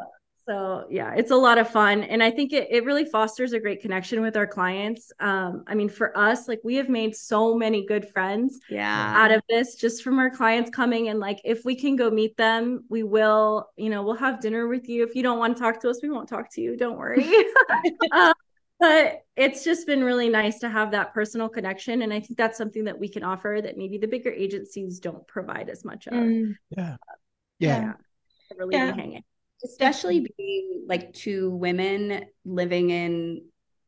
so yeah, it's a lot of fun. And I think it, it really fosters a great connection with our clients. Um, I mean, for us, like we have made so many good friends Yeah. out of this just from our clients coming and like if we can go meet them we will you know we'll have dinner with you if you don't want to talk to us we won't talk to you don't worry *laughs* um, but it's just been really nice to have that personal connection and i think that's something that we can offer that maybe the bigger agencies don't provide as much of Mm. Yeah. Yeah. really Yeah. hanging especially being like two women living in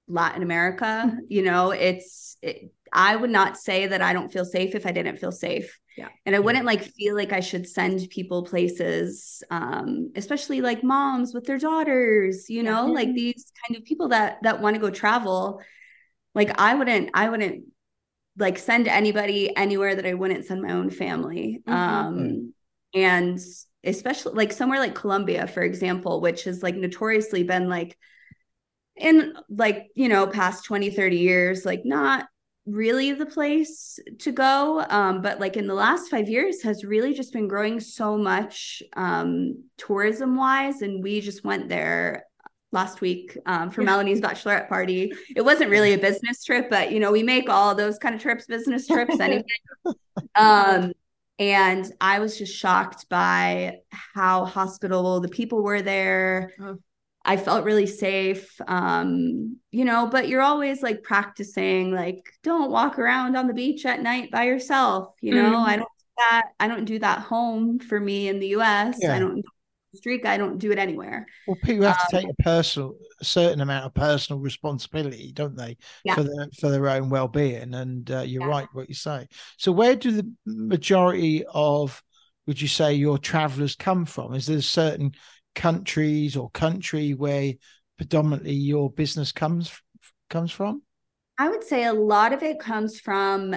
Latin America, you know, it's it, I would not say that I don't feel safe if I didn't feel safe. Yeah. And I wouldn't like feel like I should send people places um especially like moms with their daughters, you know, Yeah. like these kind of people that that want to go travel. Like I wouldn't I wouldn't like send anybody anywhere that I wouldn't send my own family. Mhm. Um and especially like somewhere like Colombia, for example, which has like notoriously been like in like, you know, past 20, 30 years, like not really the place to go. Um, but like in the last five years has really just been growing so much um tourism wise. And we just went there last week um, for Yeah. Melanie's bachelorette party. It wasn't really a business trip, but you know, we make all those kind of trips, business trips anyway. *laughs* um, and I was just shocked by how hospitable the people were there. Oh. I felt really safe. Um, you know, but you're always like practicing, like, don't walk around on the beach at night by yourself. You know, Mhm. I don't do that. I don't do that home for me in the US. Yeah. I don't do Rica. I don't do it anywhere. Well, people have to Um, take a personal, a certain amount of personal responsibility, don't they, Yeah. for their for their own well being? And uh, you're Yeah. right, what you say. So, where do the majority of, would you say, your travellers come from? Is there certain countries or country where predominantly your business comes comes from? I would say a lot of it comes from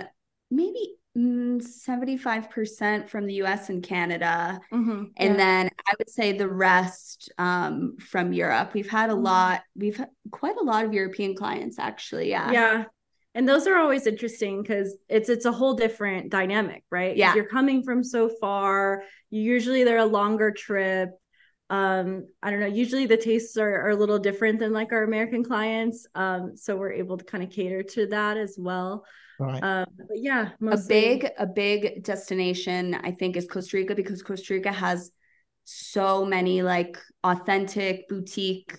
maybe 75% from the US and Canada. Mhm. And Yeah. then I would say the rest um, from Europe. We've had a Mhm. lot, we've had quite a lot of European clients actually. Yeah. yeah and those are always interesting because it's it's a whole different dynamic right? Yeah. you're coming from so far usually they're a longer trip um i don't know usually the tastes are, are a little different than like our american clients um so we're able to kind of cater to that as well Right. um but yeah a big a big destination i think is costa rica because costa rica has so many like authentic boutique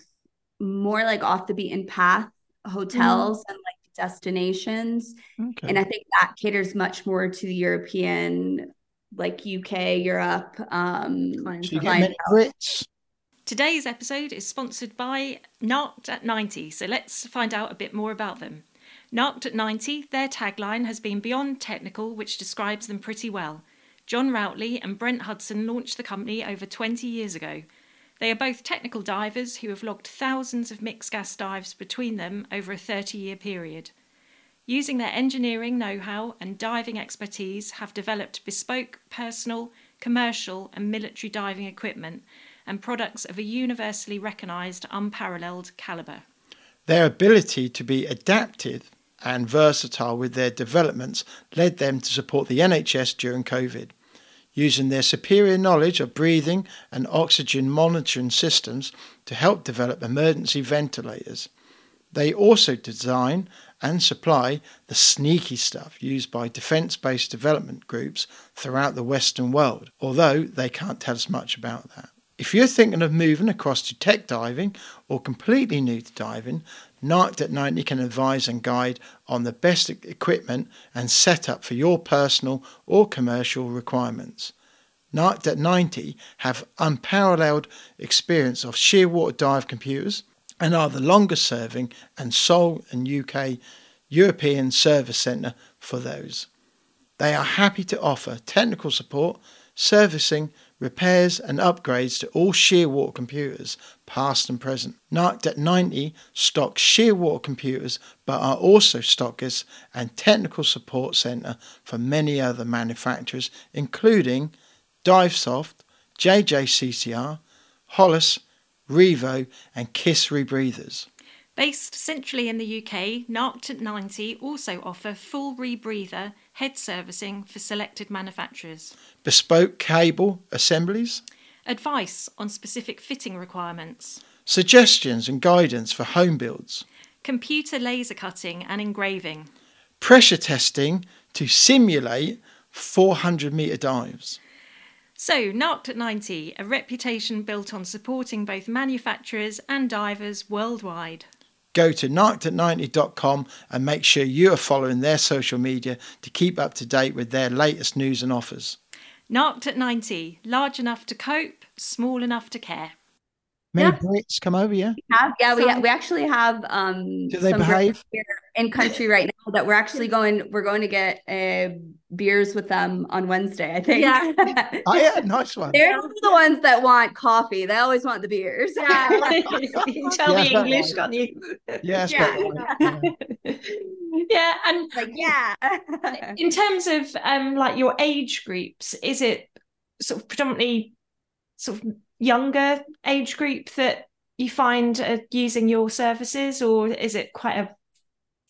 more like off the beaten path hotels and like destinations okay. and i think that caters much more to the european like uk europe um so you get. Brits. Today's episode is sponsored by Narked at 90, so let's find out a bit more about them. Narked at 90, their tagline has been beyond technical, which describes them pretty well. John Routley and Brent Hudson launched the company over 20 years ago. They are both technical divers who have logged thousands of mixed gas dives between them over a 30 year period. Using their engineering know how and diving expertise, have developed bespoke, personal, commercial, and military diving equipment and products of a universally recognised, unparalleled calibre. Their ability to be adaptive and versatile with their developments led them to support the NHS during COVID. Using their superior knowledge of breathing and oxygen monitoring systems to help develop emergency ventilators. They also design and supply the sneaky stuff used by defence based development groups throughout the Western world, although they can't tell us much about that. If you're thinking of moving across to tech diving or completely new to diving, Narked at 90 can advise and guide on the best equipment and setup for your personal or commercial requirements. Narked at 90 have unparalleled experience of shearwater dive computers and are the longest serving and sole and UK European service centre for those. They are happy to offer technical support, servicing, repairs and upgrades to all Shearwater computers, past and present. Narked at 90 stock Shearwater computers, but are also stockers and technical support centre for many other manufacturers, including Divesoft, JJCCR, Hollis, Revo, and Kiss Rebreathers. Based centrally in the UK, Narked at 90 also offer full rebreather head servicing for selected manufacturers, Bespoke cable assemblies, advice on specific fitting requirements, suggestions and guidance for home builds, computer laser cutting and engraving, pressure testing to simulate 400 metre dives. So, Narked at 90, a reputation built on supporting both manufacturers and divers worldwide. Go to narkedat90.com and make sure you are following their social media to keep up to date with their latest news and offers. Narked at 90, large enough to cope, small enough to care. Many Yeah. Brits come over, yeah? have yeah we, we actually have um Do they some Brits behave? here in country right now that we're actually going we're going to get uh, beers with them on wednesday i think Yeah. *laughs* Oh, yeah, nice one. they're the ones that want coffee they always want the beers Yeah. *laughs* tell Yeah, the English, one. can't you? Yeah, Yeah. got yeah. *laughs* yeah, and like yeah in terms of um like your age groups, is it sort of predominantly sort of younger age group that you find are using your services, or is it quite a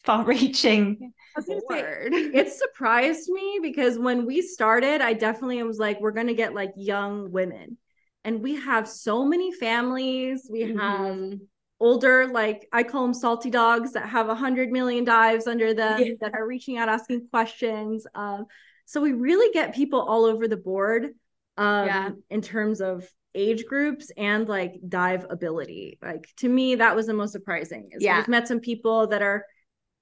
far-reaching? I was gonna say, Word. it surprised me because when we started, I definitely was like, we're gonna get like young women. And we have so many families. We have Mhm. older, like I call them salty dogs that have a hundred million dives under them Yeah. that are reaching out asking questions. Um, so we really get people all over the board um Yeah. in terms of age groups and like dive ability. Like to me, that was the most surprising. Is Yeah. we've met some people that are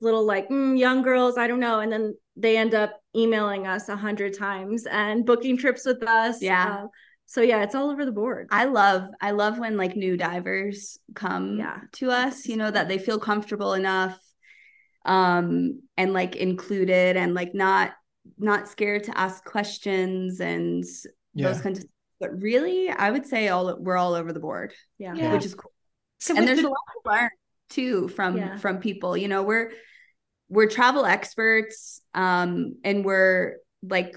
little like mm, young girls, I don't know, and then they end up emailing us a hundred times and booking trips with us. Yeah. Um, so yeah, it's all over the board. I love I love when like new divers come Yeah. to us, you know, that they feel comfortable enough um and like included and like not not scared to ask questions and Yeah. those kinds of but really I would say all we're all over the board, yeah. Yeah. which is cool. So and there's the- a lot to learn too from Yeah. from people. You know, we're we're travel experts um and we're like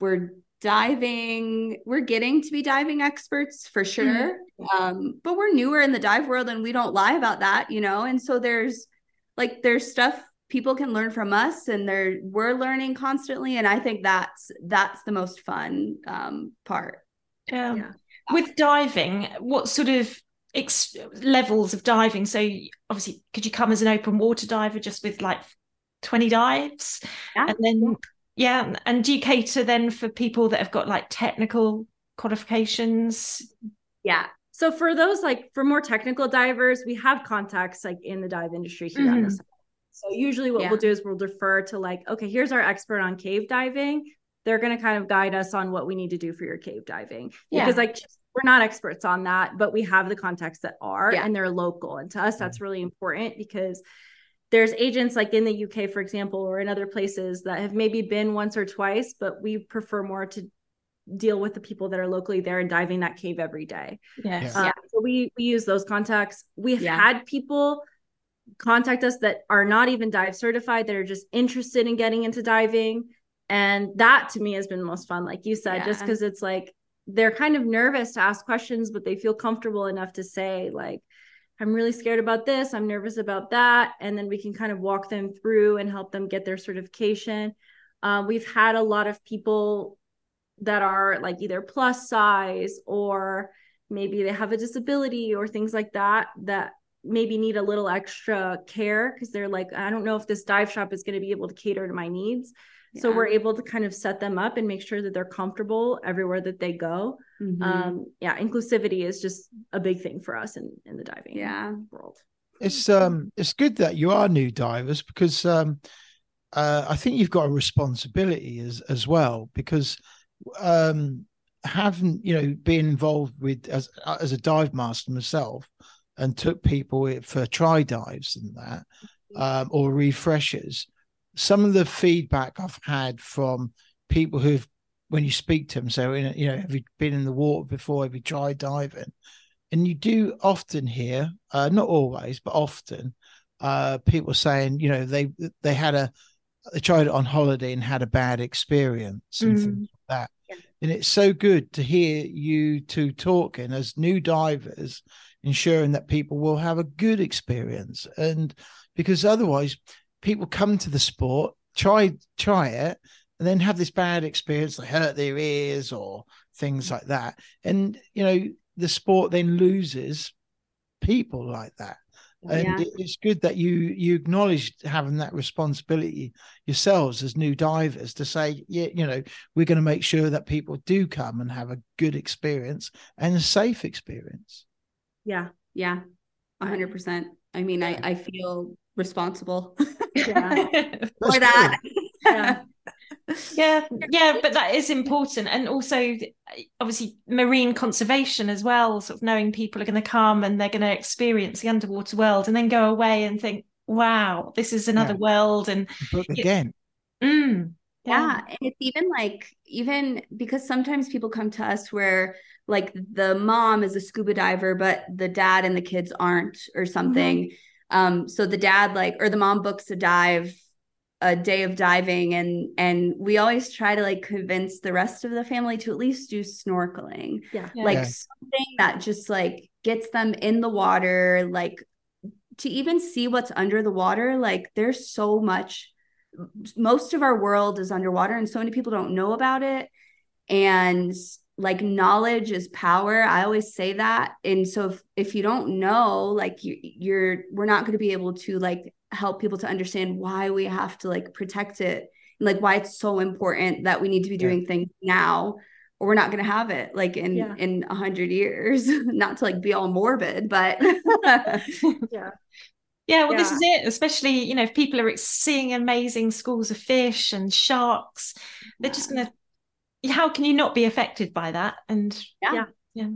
we're diving we're getting to be diving experts for sure um but we're newer in the dive world and we don't lie about that you know and so there's like there's stuff people can learn from us and they're we're learning constantly and i think that's that's the most fun um part Yeah. With diving, what sort of ex- levels of diving? So, obviously, could you come as an open water diver just with like 20 dives? Yeah. And then, yeah. And do you cater then for people that have got like technical qualifications? yeah So for those like for more technical divers, we have contacts like in the dive industry here on Mhm. this. So usually what Yeah. we'll do is we'll defer to like, okay, here's our expert on cave diving. They're going to kind of guide us on what we need to do for your cave diving Yeah. because like we're not experts on that, but we have the contacts that are Yeah. and they're local. And to us, that's really important because there's agents like in the UK, for example, or in other places that have maybe been once or twice, but we prefer more to deal with the people that are locally there and diving that cave every day. Yes. Uh, so we we use those contacts. We've Yeah. had people contact us that are not even dive certified that are just interested in getting into diving and that to me has been most fun like you said just because it's like they're kind of nervous to ask questions but they feel comfortable enough to say like i'm really scared about this. I'm nervous about that. And then we can kind of walk them through and help them get their certification. Uh, we've had a lot of people that are like either plus size or maybe they have a disability or things like that that maybe need a little extra care because they're like i don't know if this dive shop is going to be able to cater to my needs so we're able to kind of set them up and make sure that they're comfortable everywhere that they go Mhm. um yeah inclusivity is just a big thing for us in in the diving Yeah. world It's um it's good that you are new divers because um uh, I think you've got a responsibility as as well because um having you know being involved with as as a dive master myself and took people for try dives and that um, or refreshers some of the feedback I've had from people who've when you speak to them so you know have you been in the water before? Have you tried diving? And you do often hear uh, not always but often uh, people saying you know they they had a they tried it on holiday and had a bad experience and things like that. Yeah. and it's so good to hear you two talking as new divers ensuring that people will have a good experience. And because otherwise people come to the sport try try it and then have this bad experience they hurt their ears or things like that and you know the sport then loses people like that and Yeah. it's good that you you acknowledge having that responsibility yourselves as new divers to say yeah you know we're going to make sure that people do come and have a good experience and a safe experience yeah Yeah. A hundred percent. I mean, I, I feel responsible *laughs* Yeah. *laughs* That's for that. yeah *laughs* yeah yeah but that is important and also obviously marine conservation as well sort of knowing people are going to come and they're going to experience the underwater world and then go away and think wow this is another Yeah. world and book It- again mm, Yeah. And it's even like, even because sometimes people come to us where like the mom is a scuba diver, but the dad and the kids aren't or something. Um, so the dad like or the mom books a dive, a day of diving, and and we always try to like convince the rest of the family to at least do snorkeling. yeah Yeah. Like Yeah. something that just like gets them in the water, like to even see what's under the water, like there's so much most of our world is underwater and so many people don't know about it and like knowledge is power. I always say that. And so if, if you don't know like you, you're we're not going to be able to like help people to understand why we have to like protect it and like why it's so important that we need to be Yeah. doing things now or we're not going to have it like in Yeah. in a hundred years. *laughs* Not to like be all morbid but *laughs* yeah. Yeah well this is it especially you know if people are seeing amazing schools of fish and sharks they're just going to how can you not be affected by that and Yeah, yeah, yeah.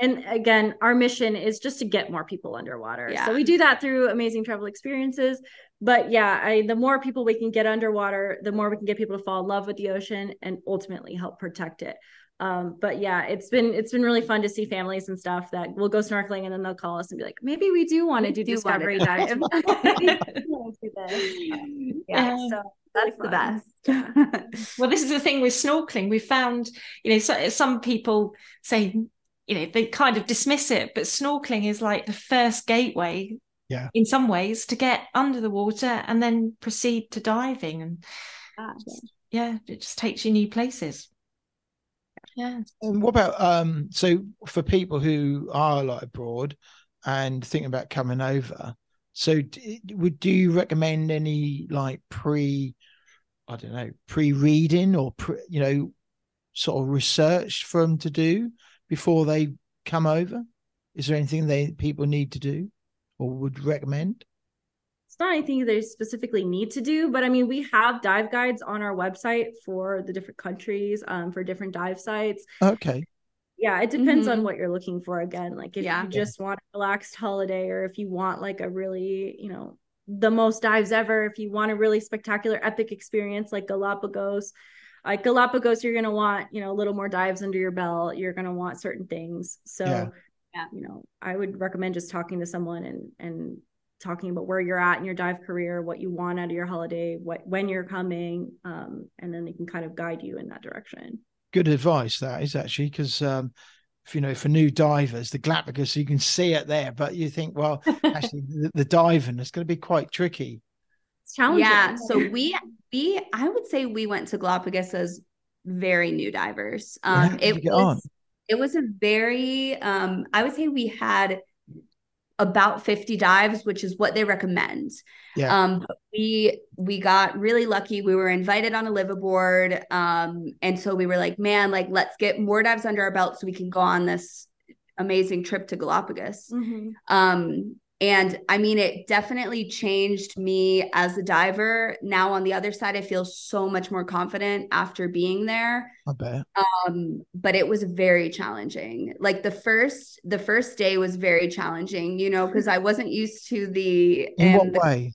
and again, our mission is just to get more people underwater. Yeah. So we do that through amazing travel experiences. But yeah, I, the more people we can get underwater, the more we can get people to fall in love with the ocean and ultimately help protect it. Um, but yeah, it's been it's been really fun to see families and stuff that will go snorkeling and then they'll call us and be like, maybe we do want to do do wanna discovery dive." dives. Maybe we wanna do this. Yeah, Um, so that's the best *laughs* Well, this is the thing with snorkeling. We found, you know, so, some people say, you know, they kind of dismiss it, but snorkeling is like the first gateway, Yeah. in some ways, to get under the water and then proceed to diving. And yeah, it just takes you new places. Yeah. And what about um? So for people who are like abroad and thinking about coming over, so d- would do you recommend any like pre, I don't know, pre-reading or pre, you know, sort of research for them to do before they come over? Is there anything they people need to do or would recommend? It's not anything they specifically need to do, but I mean, we have dive guides on our website for the different countries, um, for different dive sites. Okay, yeah, it depends Mhm. on what you're looking for. Again, like if Yeah. you just want a relaxed holiday, or if you want like a really, you know, the most dives ever. If you want a really spectacular, epic experience like Galapagos, like Galapagos, you're gonna want you know a little more dives under your belt. You're gonna want certain things. So, Yeah. Yeah. you know, I would recommend just talking to someone and and talking about where you're at in your dive career, what you want out of your holiday, what when you're coming, um, and then they can kind of guide you in that direction. Good advice that is actually because um, if you know for new divers, the Galapagos you can see it there, but you think, well, *laughs* actually the, the diving is going to be quite tricky. It's challenging. Yeah. So we we I would say we went to Galapagos as very new divers. Um did it was on? it was a very um I would say we had about 50 dives, which is what they recommend. Yeah. Um we we got really lucky. We were invited on a liveaboard. Um, and so we were like, man, like let's get more dives under our belt so we can go on this amazing trip to Galapagos. Mhm. Um, and I mean, it definitely changed me as a diver. Now, on the other side, I feel so much more confident after being there. I bet. Um, but it was very challenging. Like the first, the first day was very challenging, you know, because I wasn't used to the In what and the- way?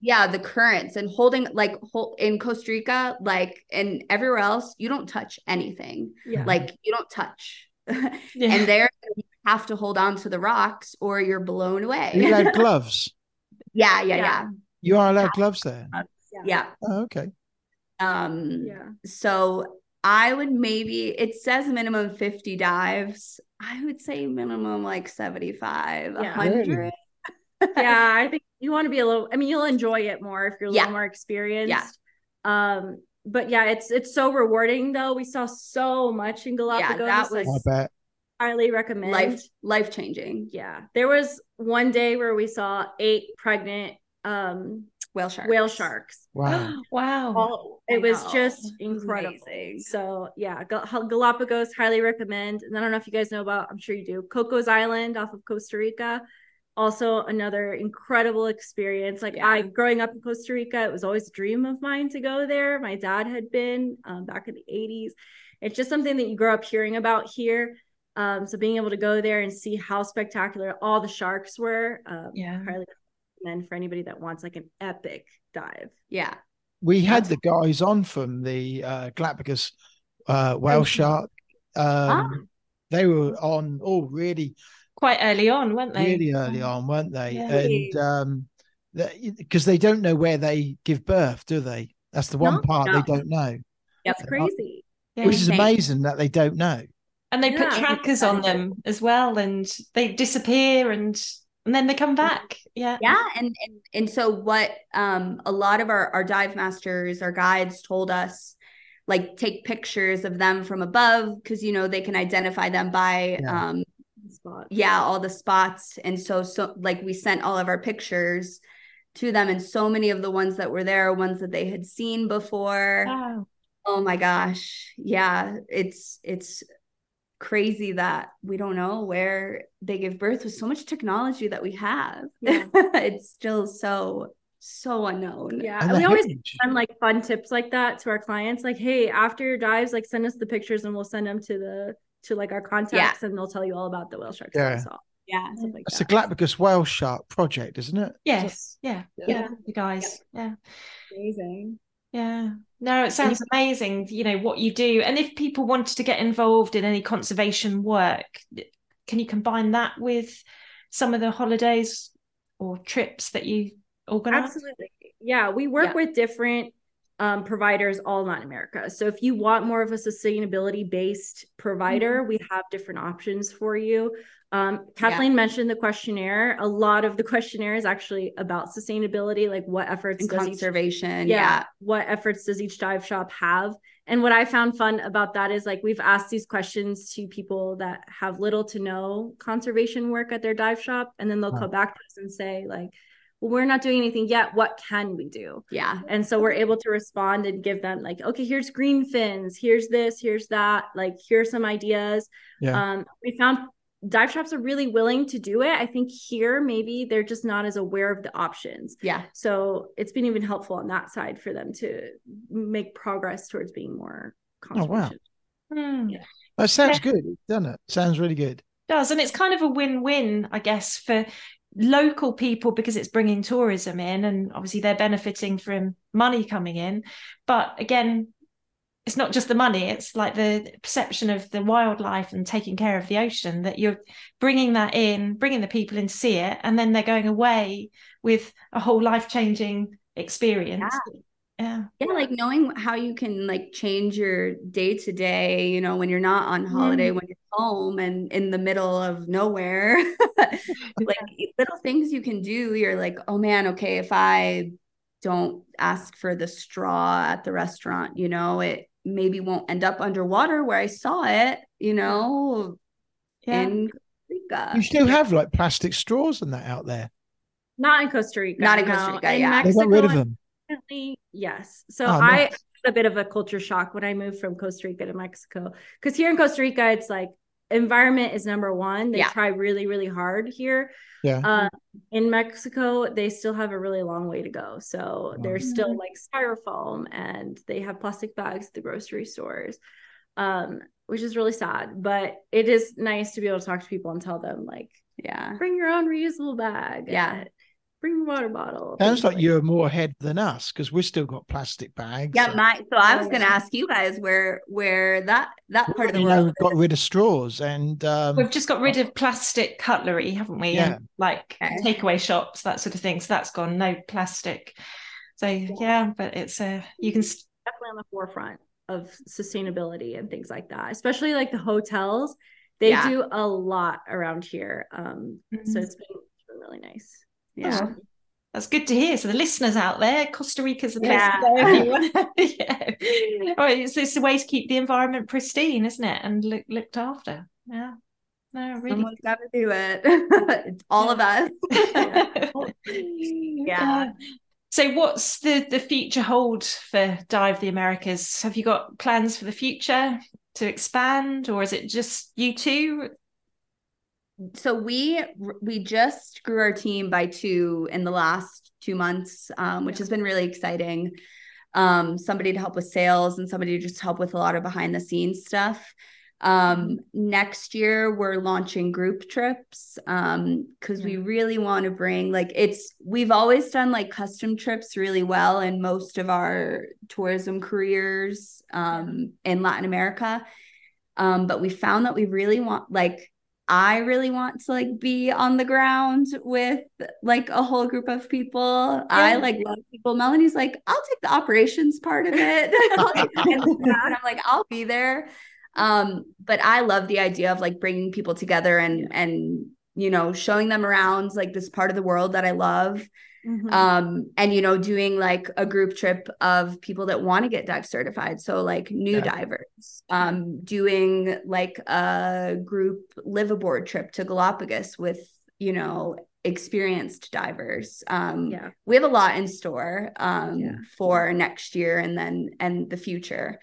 yeah, the currents and holding like hold, in Costa Rica, like and everywhere else, you don't touch anything. Yeah. Like you don't touch. *laughs* Yeah. and there you have to hold on to the rocks or you're blown away. You allowed *laughs* gloves? yeah, yeah, Yeah. yeah, You are allowed gloves there. yeah. Oh, okay. Um, Yeah. so I would maybe it says minimum 50 dives. I would say minimum like 75, Yeah. 100. Really? yeah, *laughs* I think you want to be a little. I mean, you'll enjoy it more if you're a Yeah. little more experienced. Yeah. Um, but yeah, it's it's so rewarding though. We saw so much in Galapagos. Yeah, that was- I bet. Highly recommend. Life life changing. Yeah, there was one day where we saw eight pregnant um Whale sharks. whale sharks. Wow. *gasps* wow. All, I it was know. just incredible. amazing. So yeah, Gal- Galapagos highly recommend. And I don't know if you guys know about. I'm sure you do. Cocos Island off of Costa Rica. Also another incredible experience. Like Yeah. I, growing up in Costa Rica, it was always a dream of mine to go there. My dad had been um, back in the 80s. It's just something that you grow up hearing about here. Um, so being able to go there and see how spectacular all the sharks were, um, Yeah. highly recommend for anybody that wants like an epic dive. Yeah. We had the guys on from the uh, Galapagos uh, whale Oh. shark. Um, They were on all really, Quite early on, weren't they? really early on, weren't they? Yeah. And um, because they don't know where they give birth, do they? That's the one No. part No. they don't know, That's Yeah. crazy. Yeah. which is amazing that they don't know. And they put trackers on them as well, and they disappear, and and then they come back. Yeah. Yeah, and and and so what um a lot of our our dive masters, our guides told us like take pictures of them from above because you know they can identify them by Yeah. um Spot. yeah, all the spots. And so so like we sent all of our pictures to them and so many of the ones that were there are ones that they had seen before. Wow. Oh my gosh. Yeah, it's it's crazy that we don't know where they give birth with so much technology that we have. Yeah. *laughs* it's still so so unknown. Yeah, And we always send like fun tips like that to our clients. Like, hey, after your dives, like send us the pictures and we'll send them to the to like our contacts and they'll tell you all about the whale sharks. that we Yeah. saw. Yeah. Like It's the that. Galapagos whale shark project, isn't it? Yes. Yeah. Yeah. Yeah. You guys. Yeah. Amazing. Yeah. No, it sounds amazing, you know, what you do. And if people wanted to get involved in any conservation work, can you combine that with some of the holidays or trips that you organize? Absolutely. Yeah, we work Yeah. with different um, providers all in Latin America. So if you want more of a sustainability based provider, we have different options for you. Um, Kathleen mentioned the questionnaire. A lot of the questionnaire is actually about sustainability, like what efforts And does each conservation. yeah, Yeah. what efforts does each dive shop have and what i found fun about that is like we've asked these questions to people that have little to no conservation work at their dive shop and then they'll Wow. come back to us and say like well we're not doing anything yet what can we do Yeah. and so we're able to respond and give them like okay here's green fins here's this here's that like here's some ideas Yeah. um we found dive shops are really willing to do it i think here maybe they're just not as aware of the options Yeah. so it's been even helpful on that side for them to make progress towards being more Oh, wow. conservation. Hmm. Yeah. That sounds yeah. good, doesn't it? Sounds really good. It does and it's kind of a win-win, I guess, for local people because it's bringing tourism in and obviously they're benefiting from money coming in but again it's not just the money it's like the perception of the wildlife and taking care of the ocean that you're bringing that in bringing the people in to see it and then they're going away with a whole life changing experience. Yeah. Yeah. Yeah like knowing how you can like change your day to day you know when you're not on holiday mm. when you're home and in the middle of nowhere. *laughs* Like little things you can do you're like oh man okay if i don't ask for the straw at the restaurant you know it maybe won't end up underwater where i saw it you know yeah. in Rica. you still have like plastic straws and that out there not in costa rica not in costa rica in yeah they got rid of them yes. So oh, I nice. had a bit of a culture shock when I moved from Costa Rica to Mexico because here in Costa Rica, it's like environment is number one. They yeah. try really, really hard here. Yeah. Um, in Mexico, they still have a really long way to go. So oh. there's still like styrofoam and they have plastic bags at the grocery stores, um, which is really sad. But it is nice to be able to talk to people and tell them, like, yeah, bring your own reusable bag. Yeah bring a water bottle. Sounds like, you're more ahead than us because we've still got plastic bags. Yeah, my so I was going to ask you guys where where that that part of the world got rid of straws and um, we've just got rid of plastic cutlery, haven't we? Yeah, and like okay. takeaway shops, that sort of thing. So that's gone. No plastic. So yeah, but it's a uh, you can definitely on the forefront of sustainability and things like that, especially like the hotels. They yeah. do a lot around here. Um, mm-hmm. so it's been, it's been really nice. Yeah. That's good to hear. So the listeners out there, Costa Rica's the place yeah. to go if you want. *laughs* yeah. It's, a way to keep the environment pristine, isn't it? And look, looked after. Yeah. No, really. Someone's got to do it. *laughs* it's all of us. *laughs* yeah. So, what's the the future hold for Dive the Americas? Have you got plans for the future to expand, or is it just you two? So we we just grew our team by two in the last two months um, which has been really exciting. Um, somebody to help with sales and somebody to just help with a lot of behind the scenes stuff. Um, next year we're launching group trips um because we really want to bring like it's we've always done like custom trips really well in most of our tourism careers um in latin america. Um but we found that we really want like I really want to like be on the ground with like a whole group of people. Yeah. I like love people. Melanie's like, I'll take the operations part of it. *laughs* and I'm like, I'll be there. Um, but I love the idea of like bringing people together and and you know showing them around like this part of the world that I love. Mm-hmm. Um, and you know, doing like a group trip of people that want to get dive certified. So like new yeah. divers, um, doing like a group liveaboard trip to Galapagos with, you know, experienced divers. Um, yeah. we have a lot in store um yeah. for next year and then and the future.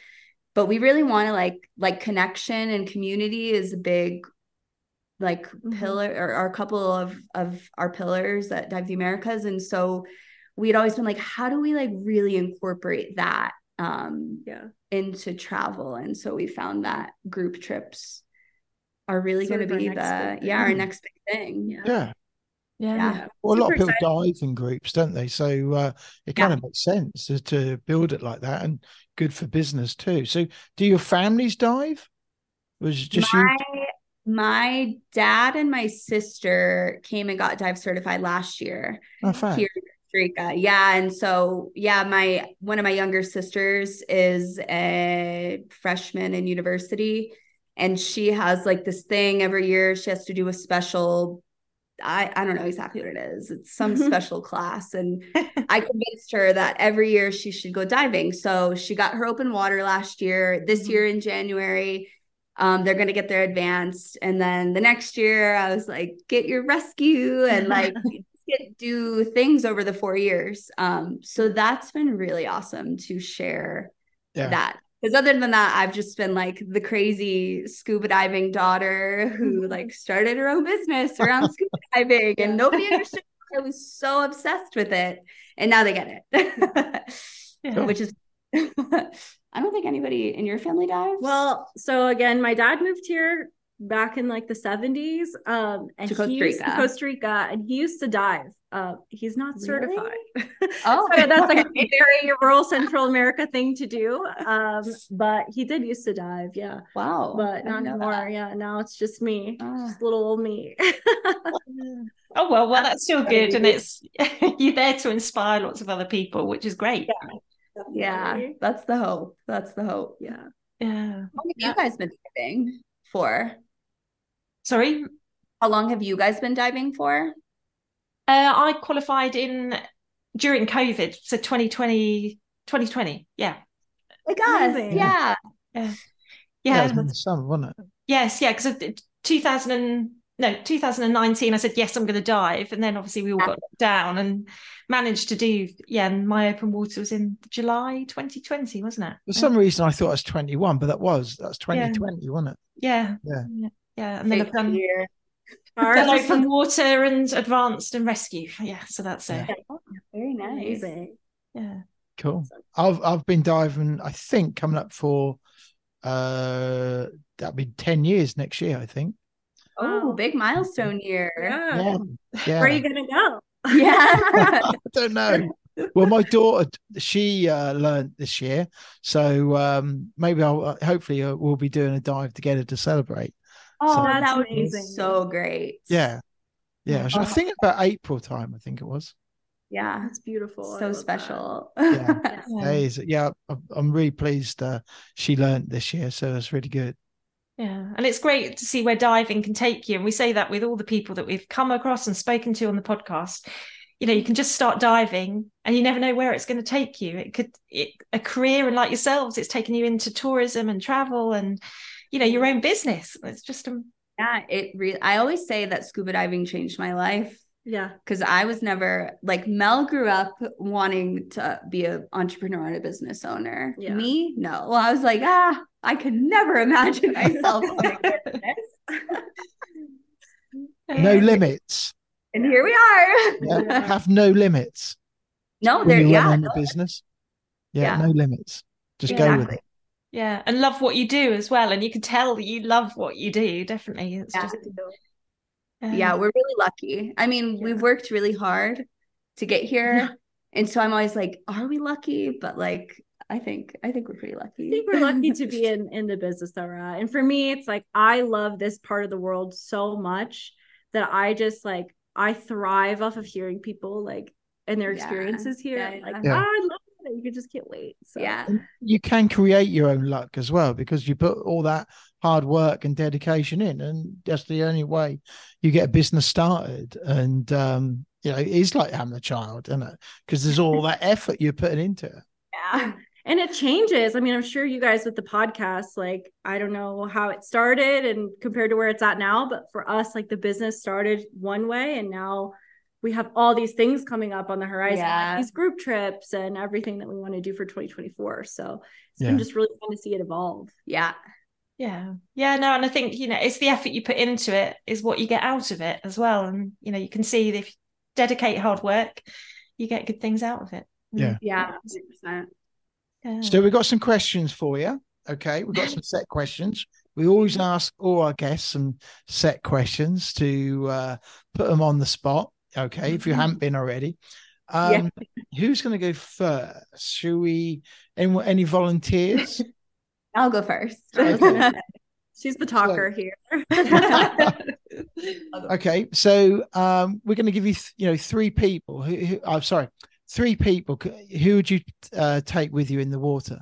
But we really want to like like connection and community is a big like mm-hmm. pillar or, or a couple of of our pillars that dive the americas. And so we'd always been like how do we like really incorporate that um yeah. into travel? And so we found that group trips are really going to be the yeah our next big thing. Yeah. Yeah. Yeah, yeah. well a lot of people exciting. dive in groups don't they? So uh, it kind yeah. of makes sense to, to build it like that and good for business too. So do your families dive? Was just my, you my dad and my sister came and got dive certified last year oh, here in Costa Rica. Yeah. And so, yeah, my one of my younger sisters is a freshman in university, and she has like this thing every year. She has to do a special. I, I don't know exactly what it is. It's some special class. And I convinced her that every year she should go diving. So she got her open water last year. This mm-hmm. year in January, um, they're going to get their advanced. And then the next year, I was like, get your rescue and *laughs* like get, do things over the four years. Um, so that's been really awesome to share yeah. that. Because other than that, I've just been like the crazy scuba diving daughter who *laughs* like started her own business around *laughs* scuba diving and nobody understood. I was so obsessed with it. And now they get it, yeah. which is *laughs* I don't think anybody in your family dives. Well, so again, my dad moved here back in like the 70s um and To Costa he used to Costa Rica and he used to dive. Uh he's not Really? certified. *laughs* Oh. So that's like a very rural Central America thing to do. Um but he did used to dive, yeah. wow. But didn't anymore. that. Yeah, now it's just me. Ah. Just little old me. Oh well, well that's still *laughs* good, and it's you're there to inspire lots of other people, which is great. Yeah, that's the hope. That's the hope. Yeah. Yeah. How long have you guys been diving for? Sorry, How long have you guys been diving for? Uh, I qualified in during COVID, so 2020, 2020. Yeah, Like us. Amazing. Yeah. yeah, Yeah, it yeah. was in the summer, wasn't it? Yes, yeah, because 2000 and no 2019 I said yes I'm going to dive and then obviously we all got down and managed to do yeah and my open water was in July 2020 wasn't it For some reason, I thought it was 21, but that was that's 2020, wasn't it? yeah Yeah. yeah, yeah. and then I've done Year. Ours done is open water and advanced and rescue yeah so that's it Very nice. amazing. yeah Cool. I've I've been diving. I think coming up for uh that'll be 10 years next year. I think. Oh, Wow. big milestone year. Yeah. Yeah. Yeah. *laughs* Where are you gonna go? Yeah. *laughs* I don't know. Well, my daughter, she uh, learned this year, so um, maybe I'll uh, hopefully uh, we'll be doing a dive together to celebrate. oh, So- that would be so great. Yeah, yeah. I Oh. think about April time. I think it was. Yeah. That's beautiful. So love that. special. Yeah. *laughs* yeah. Days. Yeah, I'm- I'm really pleased uh, she learned this year, so that's really good. Yeah, and it's great to see where diving can take you. And we say that with all the people that we've come across and spoken to on the podcast. You know, you can just start diving and you never know where it's going to take you. It could, it, a career, and like yourselves, it's taken you into tourism and travel and, you know, your own business. It's just, um, yeah, it really I always say that scuba diving changed my life. Yeah. because I was never like Mel grew up wanting to be an entrepreneur and a business owner. Yeah. Me, no. Well, I was like, ah, I could never imagine *laughs* myself owning a business. No limits. And here we are. Yeah, *laughs* have no limits. no, when there, you yeah, run the no, business. Yeah, Yeah. no limits. Just go with it. yeah, and love what you do as well. And you can tell that you love what you do. Definitely. It's Yeah. just, yeah, we're really lucky. I mean, we've worked really hard to get here. And so I'm always like, are we lucky? But like, I think, I think we're pretty lucky. I think we're lucky to be *laughs* in in the business that we're at. And for me, it's like I love this part of the world so much that I just like I thrive off of hearing people like and their Yeah. experiences here. Yeah, Like, yeah. "Ah, I love it. You can just can't wait. So yeah. You can create your own luck as well because you put all that hard work and dedication in, and that's the only way you get a business started. And um, you know, it is like having a child, isn't it? Because there's all that effort you're putting into it. yeah. And it changes. I mean, I'm sure you guys with the podcast, like, I don't know how it started and compared to where it's at now, but for us, like the business started one way and now we have all these things coming up on the horizon, like Yeah. these group trips and everything that we want to do for 2024. So it's Yeah. been just really fun to see it evolve. Yeah. Yeah. Yeah, no, and I think, you know, it's the effort you put into it is what you get out of it as well. And, you know, you can see that if you dedicate hard work, you get good things out of it. Yeah. Yeah. 100%. Yeah. So we've got some questions for you. Okay, we've got some *laughs* set questions. We always ask all our guests some set questions to uh, put them on the spot. Okay, if you haven't been already. Um, Who's going to go first? Should we? Any, any volunteers? *laughs* I'll go first. Okay. *laughs* She's the talker here. okay, so um, we're going to give you, th- you know, three people. Who, who, I'm sorry, three people. Who would you uh, take with you in the water?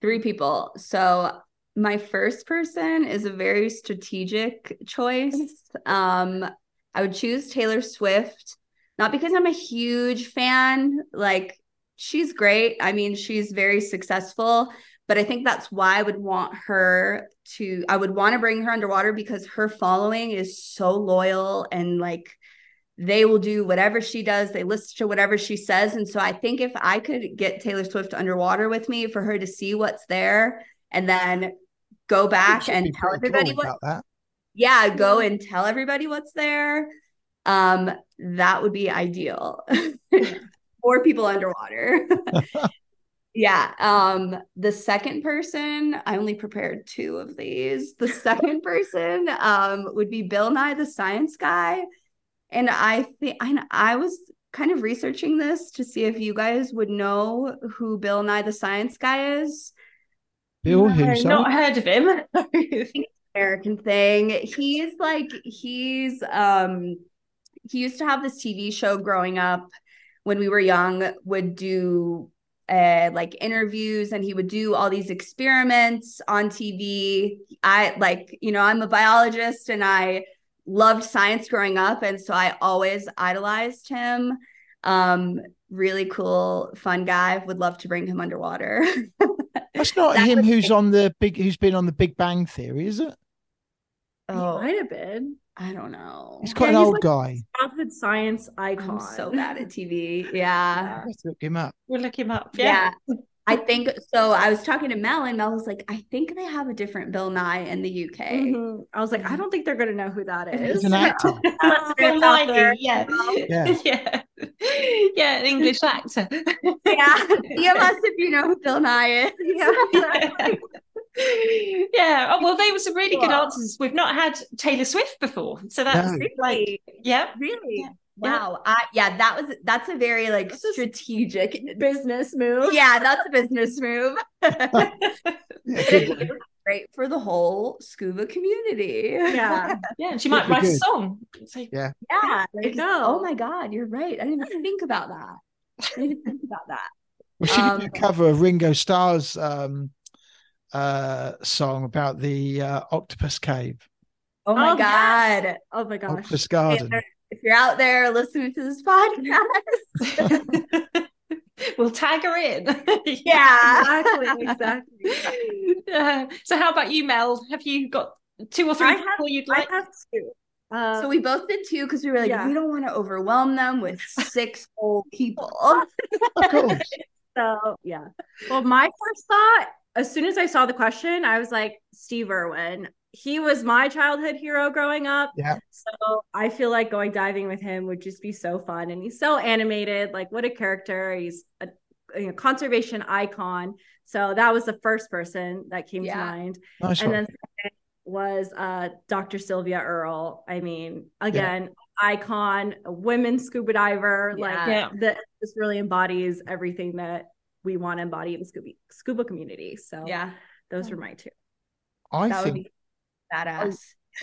Three people. So my first person is a very strategic choice. Um, I would choose Taylor Swift, not because I'm a huge fan. Like she's great. I mean, she's very successful, but I think that's why I would want her to, I would want to bring her underwater because her following is so loyal and like they will do whatever she does. They listen to whatever she says. And so I think if I could get Taylor Swift underwater with me for her to see what's there and then go back and tell everybody cool what, yeah, go and tell everybody what's there. Um, that would be ideal. *laughs* Four people underwater. *laughs* Yeah. Um, the second person, I only prepared two of these. The second person um would be Bill Nye the Science Guy. And I think I I was kind of researching this to see if you guys would know who Bill Nye the Science Guy is. Bill, No, who? not heard of him. *laughs* American thing. He's like he's um he used to have this TV show growing up when we were young would do uh like interviews and he would do all these experiments on TV. I like, you know, I'm a biologist and I loved science growing up and so I always idolized him. Um really cool fun guy. Would love to bring him underwater. *laughs* That's not That him was- who's on the big who's been on the Big Bang Theory, is it? He oh, might have been I don't know. He's quite Yeah, an he's old like- guy. childhood science icon. I'm so bad at TV. *laughs* Yeah. I have to look him up. we'll look him up. Yeah. I think so. I was talking to Mel, and Mel was like, I think they have a different Bill Nye in the UK. Mhm. I was like, I don't think they're gonna know who that is. He's an actor. Bill out Nighy, yeah. Yeah. yeah. Yeah, an English actor. Yeah. *laughs* you must if you know who Bill Nye is. *laughs* Yeah. *laughs* yeah. Oh, well, they were some really good answers. We've not had Taylor Swift before. So that's No. like, Really? yeah. Really? Yeah. Wow. I, yeah, that was that's a very like This strategic. business move. *laughs* Yeah, that's a business move. Yeah, *laughs* But good it one. was great for the whole scuba community. Yeah. *laughs* Yeah. And she might write a good. song. So, Yeah. Yeah. There you ex- go. Oh my God, you're right. I didn't even think about that. I didn't think about that. Well, she Um, did a cover of Ringo Starr's um, uh, song about the uh, octopus cave, Oh my Oh, God. yes. Oh my gosh. octopus garden. If you're out there listening to this podcast, *laughs* we'll tag her in. *laughs* yeah. Exactly. Exactly. Uh, *laughs* so, how about you, Mel? Have you got two or three I have- people you'd like? I have two. Uh, So we both did too because we were like, Yeah. we don't want to overwhelm them with six old people. Of course. So yeah. Well, my first thought, as soon as I saw the question, I was like, Steve Irwin. He was my childhood hero growing up. Yeah. So I feel like going diving with him would just be so fun. And he's so animated. Like, what a character. He's a, you know, conservation icon. So that was the first person that came Yeah. to mind. Nice and then second was uh Dr. Sylvia Earle. I mean, again, icon, a women scuba diver, Yeah. like Yeah. that this really embodies everything that we want to embody in the scuba scuba community. So Yeah. those were my two. I That would think be badass.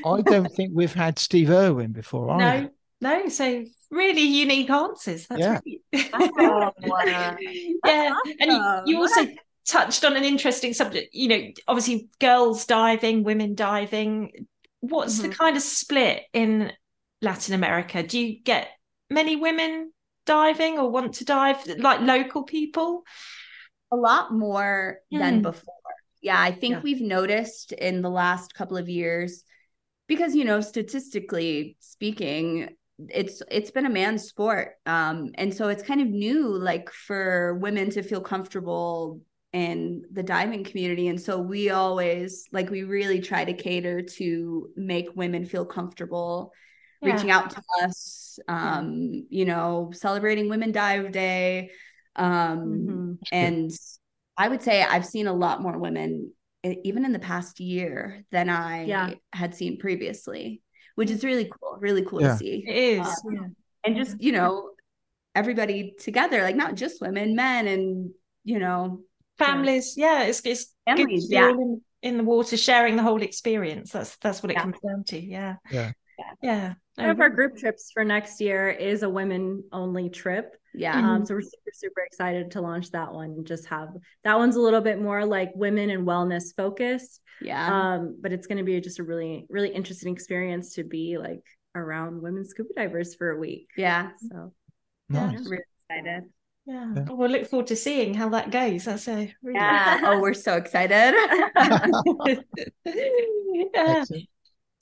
I don't think we've had Steve Irwin before. either. No, no. So, really unique answers. That's Yeah. great. *laughs* Oh, wow. yeah and you, you also touched on an interesting subject you know obviously girls diving women diving what's the Mhm. kind of split in latin america do you get many women diving or want to dive like local people a lot more than Hmm. before. Yeah, I think Yeah. we've noticed in the last couple of years because you know statistically speaking it's it's been a man's sport um and so it's kind of new like for women to feel comfortable in the diving community and so we always like we really try to cater to make women feel comfortable Yeah. reaching out to us um you know celebrating women dive day um Mhm. and I would say I've seen a lot more women even in the past year than I Yeah. had seen previously, which is really cool, really cool Yeah. to see. it is Um, yeah. And just, you know, everybody together, like not just women, men and, you know, families yeah it's, it's good Families, to be yeah. all in, in the water sharing the whole experience that's that's what it Yeah. comes down to yeah Yeah. Yeah. yeah One of our group trips for next year is a women only trip. yeah. Um, so we're super, super excited to launch that one and just have that one's a little bit more like women and wellness focused. yeah. Um, but it's going to be just a really, really interesting experience to be like around women scuba divers for a week. yeah. So Yeah. Nice. Really excited. yeah, Yeah. Oh, we'll look forward to seeing how that goes that's a really Yeah. oh, we're so excited. *laughs* *laughs* yeah.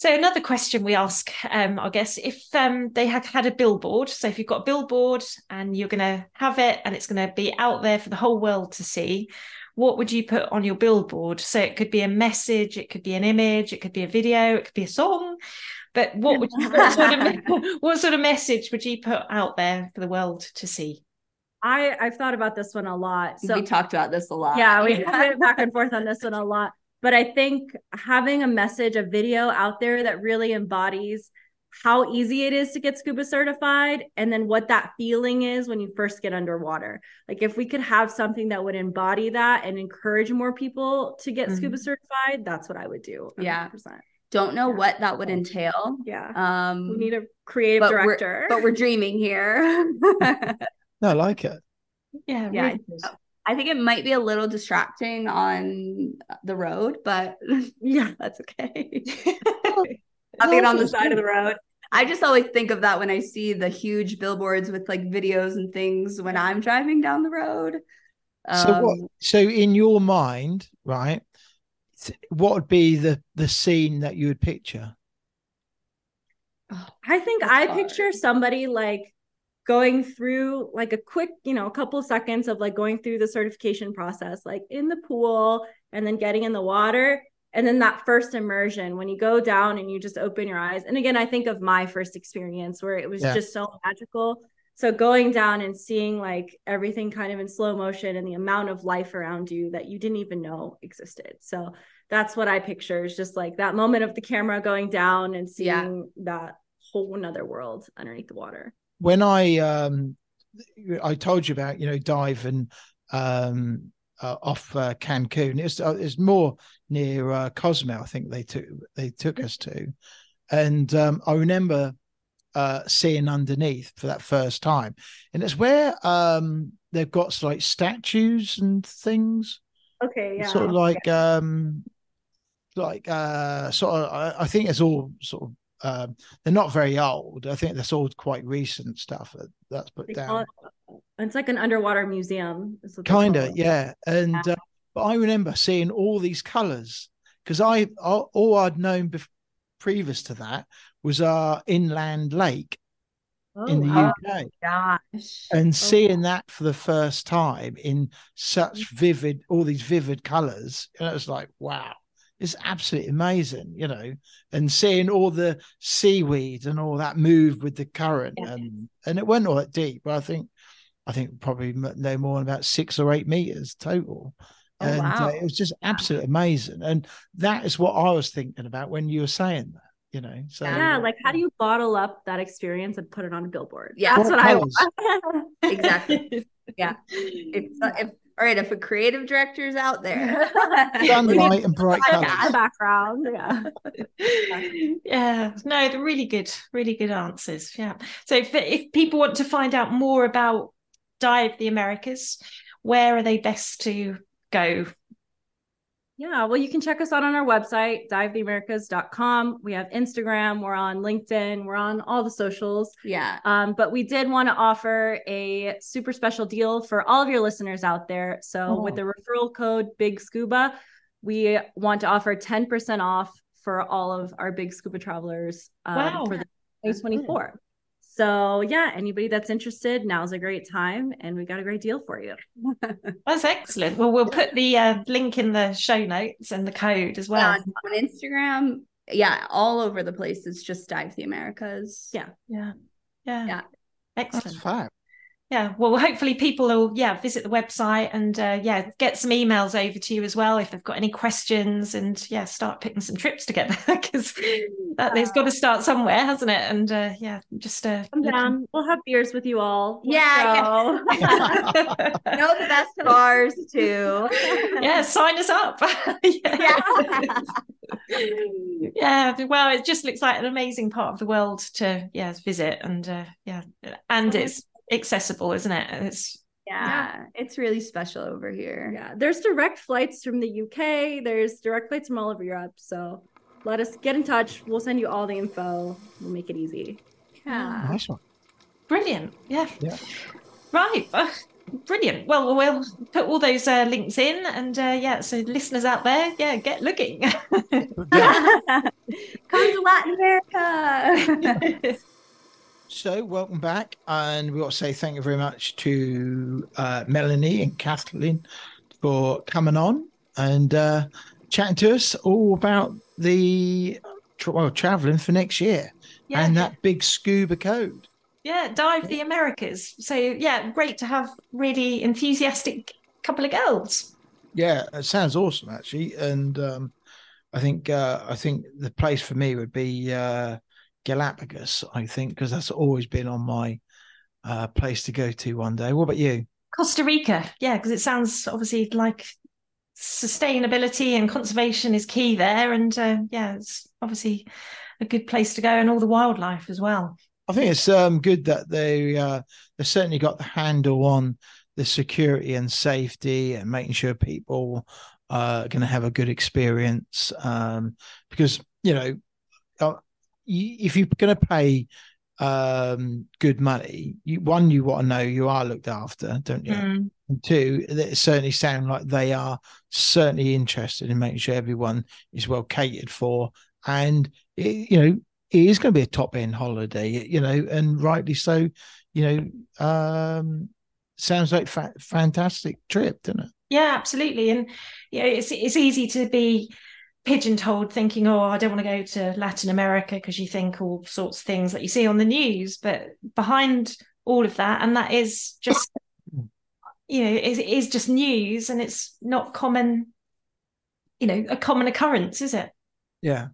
Excellent. So another question we ask um, our guests: if um, they had had a billboard, so if you've got a billboard and you're going to have it and it's going to be out there for the whole world to see, what would you put on your billboard? So it could be a message, it could be an image, it could be a video, it could be a song. But what would you, what sort of *laughs* *laughs* what sort of message would you put out there for the world to see? I I've thought about this one a lot. So we talked about this a lot. yeah, we *laughs* went back and forth on this one a lot. But I think having a message, a video out there that really embodies how easy it is to get scuba certified and then what that feeling is when you first get underwater. Like if we could have something that would embody that and encourage more people to get Mhm. scuba certified, that's what I would do. Yeah. 100%. Don't know Yeah. what that would entail. Yeah. Um, we need a creative but we're- director. but we're dreaming here. *laughs* *laughs* No, I like it. Yeah, Yeah, really good. I think it might be a little distracting on the road, but *laughs* yeah. that's okay. *laughs* *laughs* It on the side of the road. I just always think of that when I see the huge billboards with like videos and things when I'm driving down the road. So what? Um, So in your mind, right? What would be the the scene that you would picture? I think I picture somebody like going through like a quick, you know, a couple of seconds of like going through the certification process, like in the pool and then getting in the water. And then that first immersion when you go down and you just open your eyes. And again, I think of my first experience where it was Yeah. just so magical. So going down and seeing like everything kind of in slow motion and the amount of life around you that you didn't even know existed. So that's what I picture is just like that moment of the camera going down and seeing Yeah. that whole another world underneath the water. When I um, I told you about you know diving um uh, off uh, Cancun. It's uh, it's more near uh, Cozumel. I think they took they took us to, and um, I remember uh, seeing underneath for that first time, and it's where um, they've got like statues and things, Okay, yeah. sort of like um, like uh, sort of. I, I think it's all sort of. Um, they're not very old. I think that's all quite recent stuff that, that's put They down. it- it's like an underwater museum. kind of yeah and uh, but i remember seeing all these colors because i all, i'd known bef- previous to that was our inland lake in the wow. uk gosh. and seeing that for the first time in such vivid all these vivid colors and it was like wow it's absolutely amazing you know and seeing all the seaweed and all that move with the current Yeah. and and it went all that deep but i think i think probably no more than about six or eight meters total Oh, and wow. uh, it was just absolutely amazing and that is what i was thinking about when you were saying that you know so Yeah, like how do you bottle up that experience and put it on a billboard? Yeah. That's What what I. *laughs* Exactly. Yeah. If, if all right, if a creative director's out there, *laughs* sunlight and bright Yeah, *laughs* colors background. Yeah. yeah no they're really good really good answers yeah so if, if people want to find out more about dive the americas where are they best to go Yeah, well, you can check us out on our website, divetheamericas.com. We have Instagram, we're on LinkedIn, we're on all the socials. yeah. Um, but we did want to offer a super special deal for all of your listeners out there. So, Oh. with the referral code Big Scuba, we want to offer 10% off for all of our Big Scuba travelers um, Wow. for the 2024. So, yeah, anybody that's interested, now's a great time, and we got a great deal for you. *laughs* that's excellent well we'll put the uh, link in the show notes and the code as well on, on Instagram, yeah, all over the place. It's just Dive the Americas. Yeah. yeah yeah, Yeah. that's excellent fab yeah well hopefully people will yeah visit the website and uh, yeah get some emails over to you as well if they've got any questions and yeah start picking some trips together *laughs* because that there's got to start somewhere hasn't it and uh, yeah just uh Come down. We'll have beers with you all. We'll Yeah, go. *laughs* know the best of ours too. *laughs* yeah sign us up Yeah. yeah well it just looks like an amazing part of the world to yeah visit and uh, yeah and it's accessible isn't it it's Yeah, it's really special over here. Yeah, there's direct flights from the UK. There's direct flights from all over Europe. So let us get in touch. We'll send you all the info. We'll make it easy. Yeah. nice one brilliant yeah Yeah. right brilliant well we'll put all those uh, links in and uh, yeah so listeners out there yeah get looking *laughs* *laughs* Come to Latin America. *laughs* So, welcome back, and we want to say thank you very much to uh, Melanie and Kathleen for coming on and uh, chatting to us all about the tra- well traveling for next year yeah and that big scuba code. Yeah, dive the Americas. So yeah, great to have really enthusiastic couple of girls. Yeah, it sounds awesome actually, and um, I think uh, I think the place for me would be uh, Galapagos. I think because that's always been on my uh, place to go to one day. What about you? Costa Rica, yeah, because it sounds obviously like sustainability and conservation is key there, and uh, yeah, it's obviously a good place to go, and all the wildlife as well. I think it's um, good that they uh, they certainly got the handle on the security and safety and making sure people are going to have a good experience. Um, because you know, if you're going to pay um, good money, you, one you want to know you are looked after, don't you? Mm. And two, it certainly sound like they are certainly interested in making sure everyone is well catered for, and it, you know it is going to be a top end holiday, you know, and rightly so. You know, um, sounds like fa- fantastic trip, doesn't it? Yeah, absolutely. And yeah, it's it's easy to be pigeon-toed thinking, oh, I don't want to go to Latin America because you think all sorts of things that you see on the news. But behind all of that, and that is just, *coughs* you know, it is just news and it's not common, you know, a common occurrence, is it? Yeah,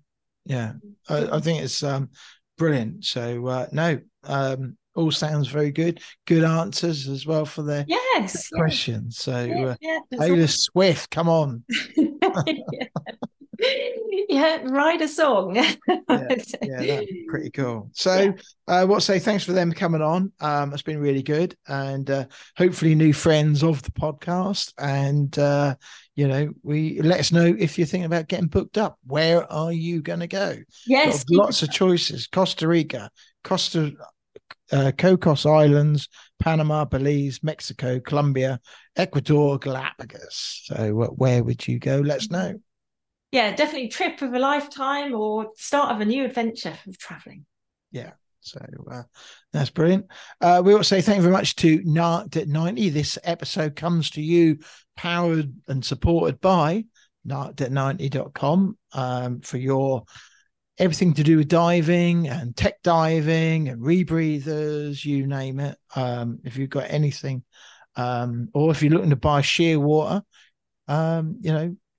yeah, I, I think it's um, brilliant. So uh, no, um, all sounds very good. Good answers as well for their yes questions. So yeah, uh, yeah, Taylor Swift, come on. *laughs* *laughs* *laughs* yeah. write a song. *laughs* yeah, yeah pretty cool. So, yeah. uh, what say? Thanks for them coming on. Um, it's been really good, and uh, hopefully new friends of the podcast. And uh, you know, we let us know if you're thinking about getting booked up. Where are you going to go? Yes, lots of choices. Costa Rica, Costa uh, Cocos Islands, Panama, Belize, Mexico, Colombia, Ecuador, Galapagos. So, uh, where would you go? Let us know yeah, definitely trip of a lifetime or start of a new adventure of traveling. Yeah. So uh, that's brilliant. Uh, we also say thank you very much to Narked at 90. This episode comes to you powered and supported by narked at 90.com um, for your everything to do with diving and tech diving and rebreathers, you name it. Um, if you've got anything, um, or if you're looking to buy Shearwater, um, you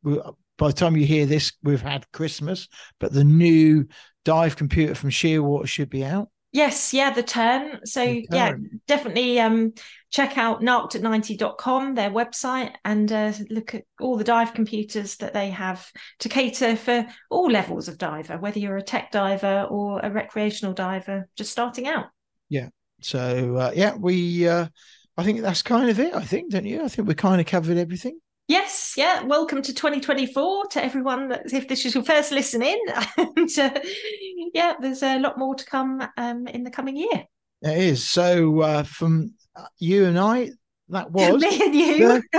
know, by the time you hear this, we've had Christmas, but the new dive computer from Shearwater should be out. Yes, yeah, the Tern. So the Tern. yeah, definitely um check out narked at 90.com, their website, and uh, look at all the dive computers that they have to cater for all levels of diver, whether you're a tech diver or a recreational diver just starting out. Yeah. So uh, yeah, we uh I think that's kind of it, I think, don't you? I think we kind of covered everything. Yes, yeah. Welcome to 2024 to everyone. That, if this is your first listen in, *laughs* and uh, yeah, there's a lot more to come um, in the coming year. It is. So uh, from uh, you and I, that *laughs* was me and you. *laughs*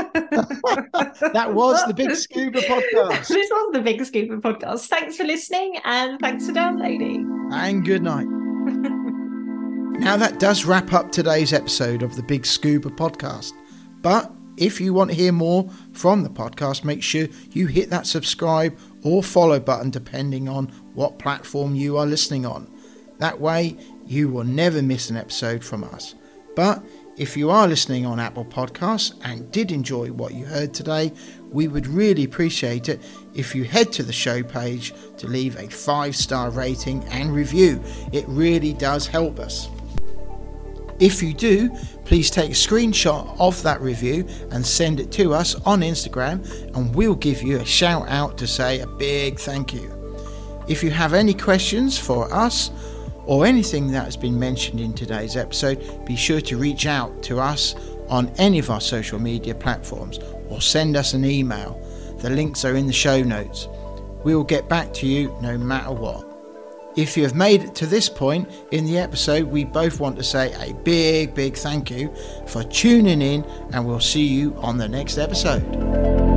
that was the Big Scuba podcast. this was the Big Scuba podcast. Thanks for listening and thanks for downloading. And good night. now that does wrap up today's episode of the Big Scuba podcast, but if you want to hear more from the podcast, make sure you hit that subscribe or follow button depending on what platform you are listening on. That way, you will never miss an episode from us. But if you are listening on Apple Podcasts and did enjoy what you heard today, we would really appreciate it if you head to the show page to leave a five star rating and review. It really does help us. If you do, please take a screenshot of that review and send it to us on Instagram, and we'll give you a shout out to say a big thank you. If you have any questions for us or anything that has been mentioned in today's episode, be sure to reach out to us on any of our social media platforms or send us an email. The links are in the show notes. We will get back to you no matter what. If you have made it to this point in the episode, we both want to say a big, big thank you for tuning in, and we'll see you on the next episode.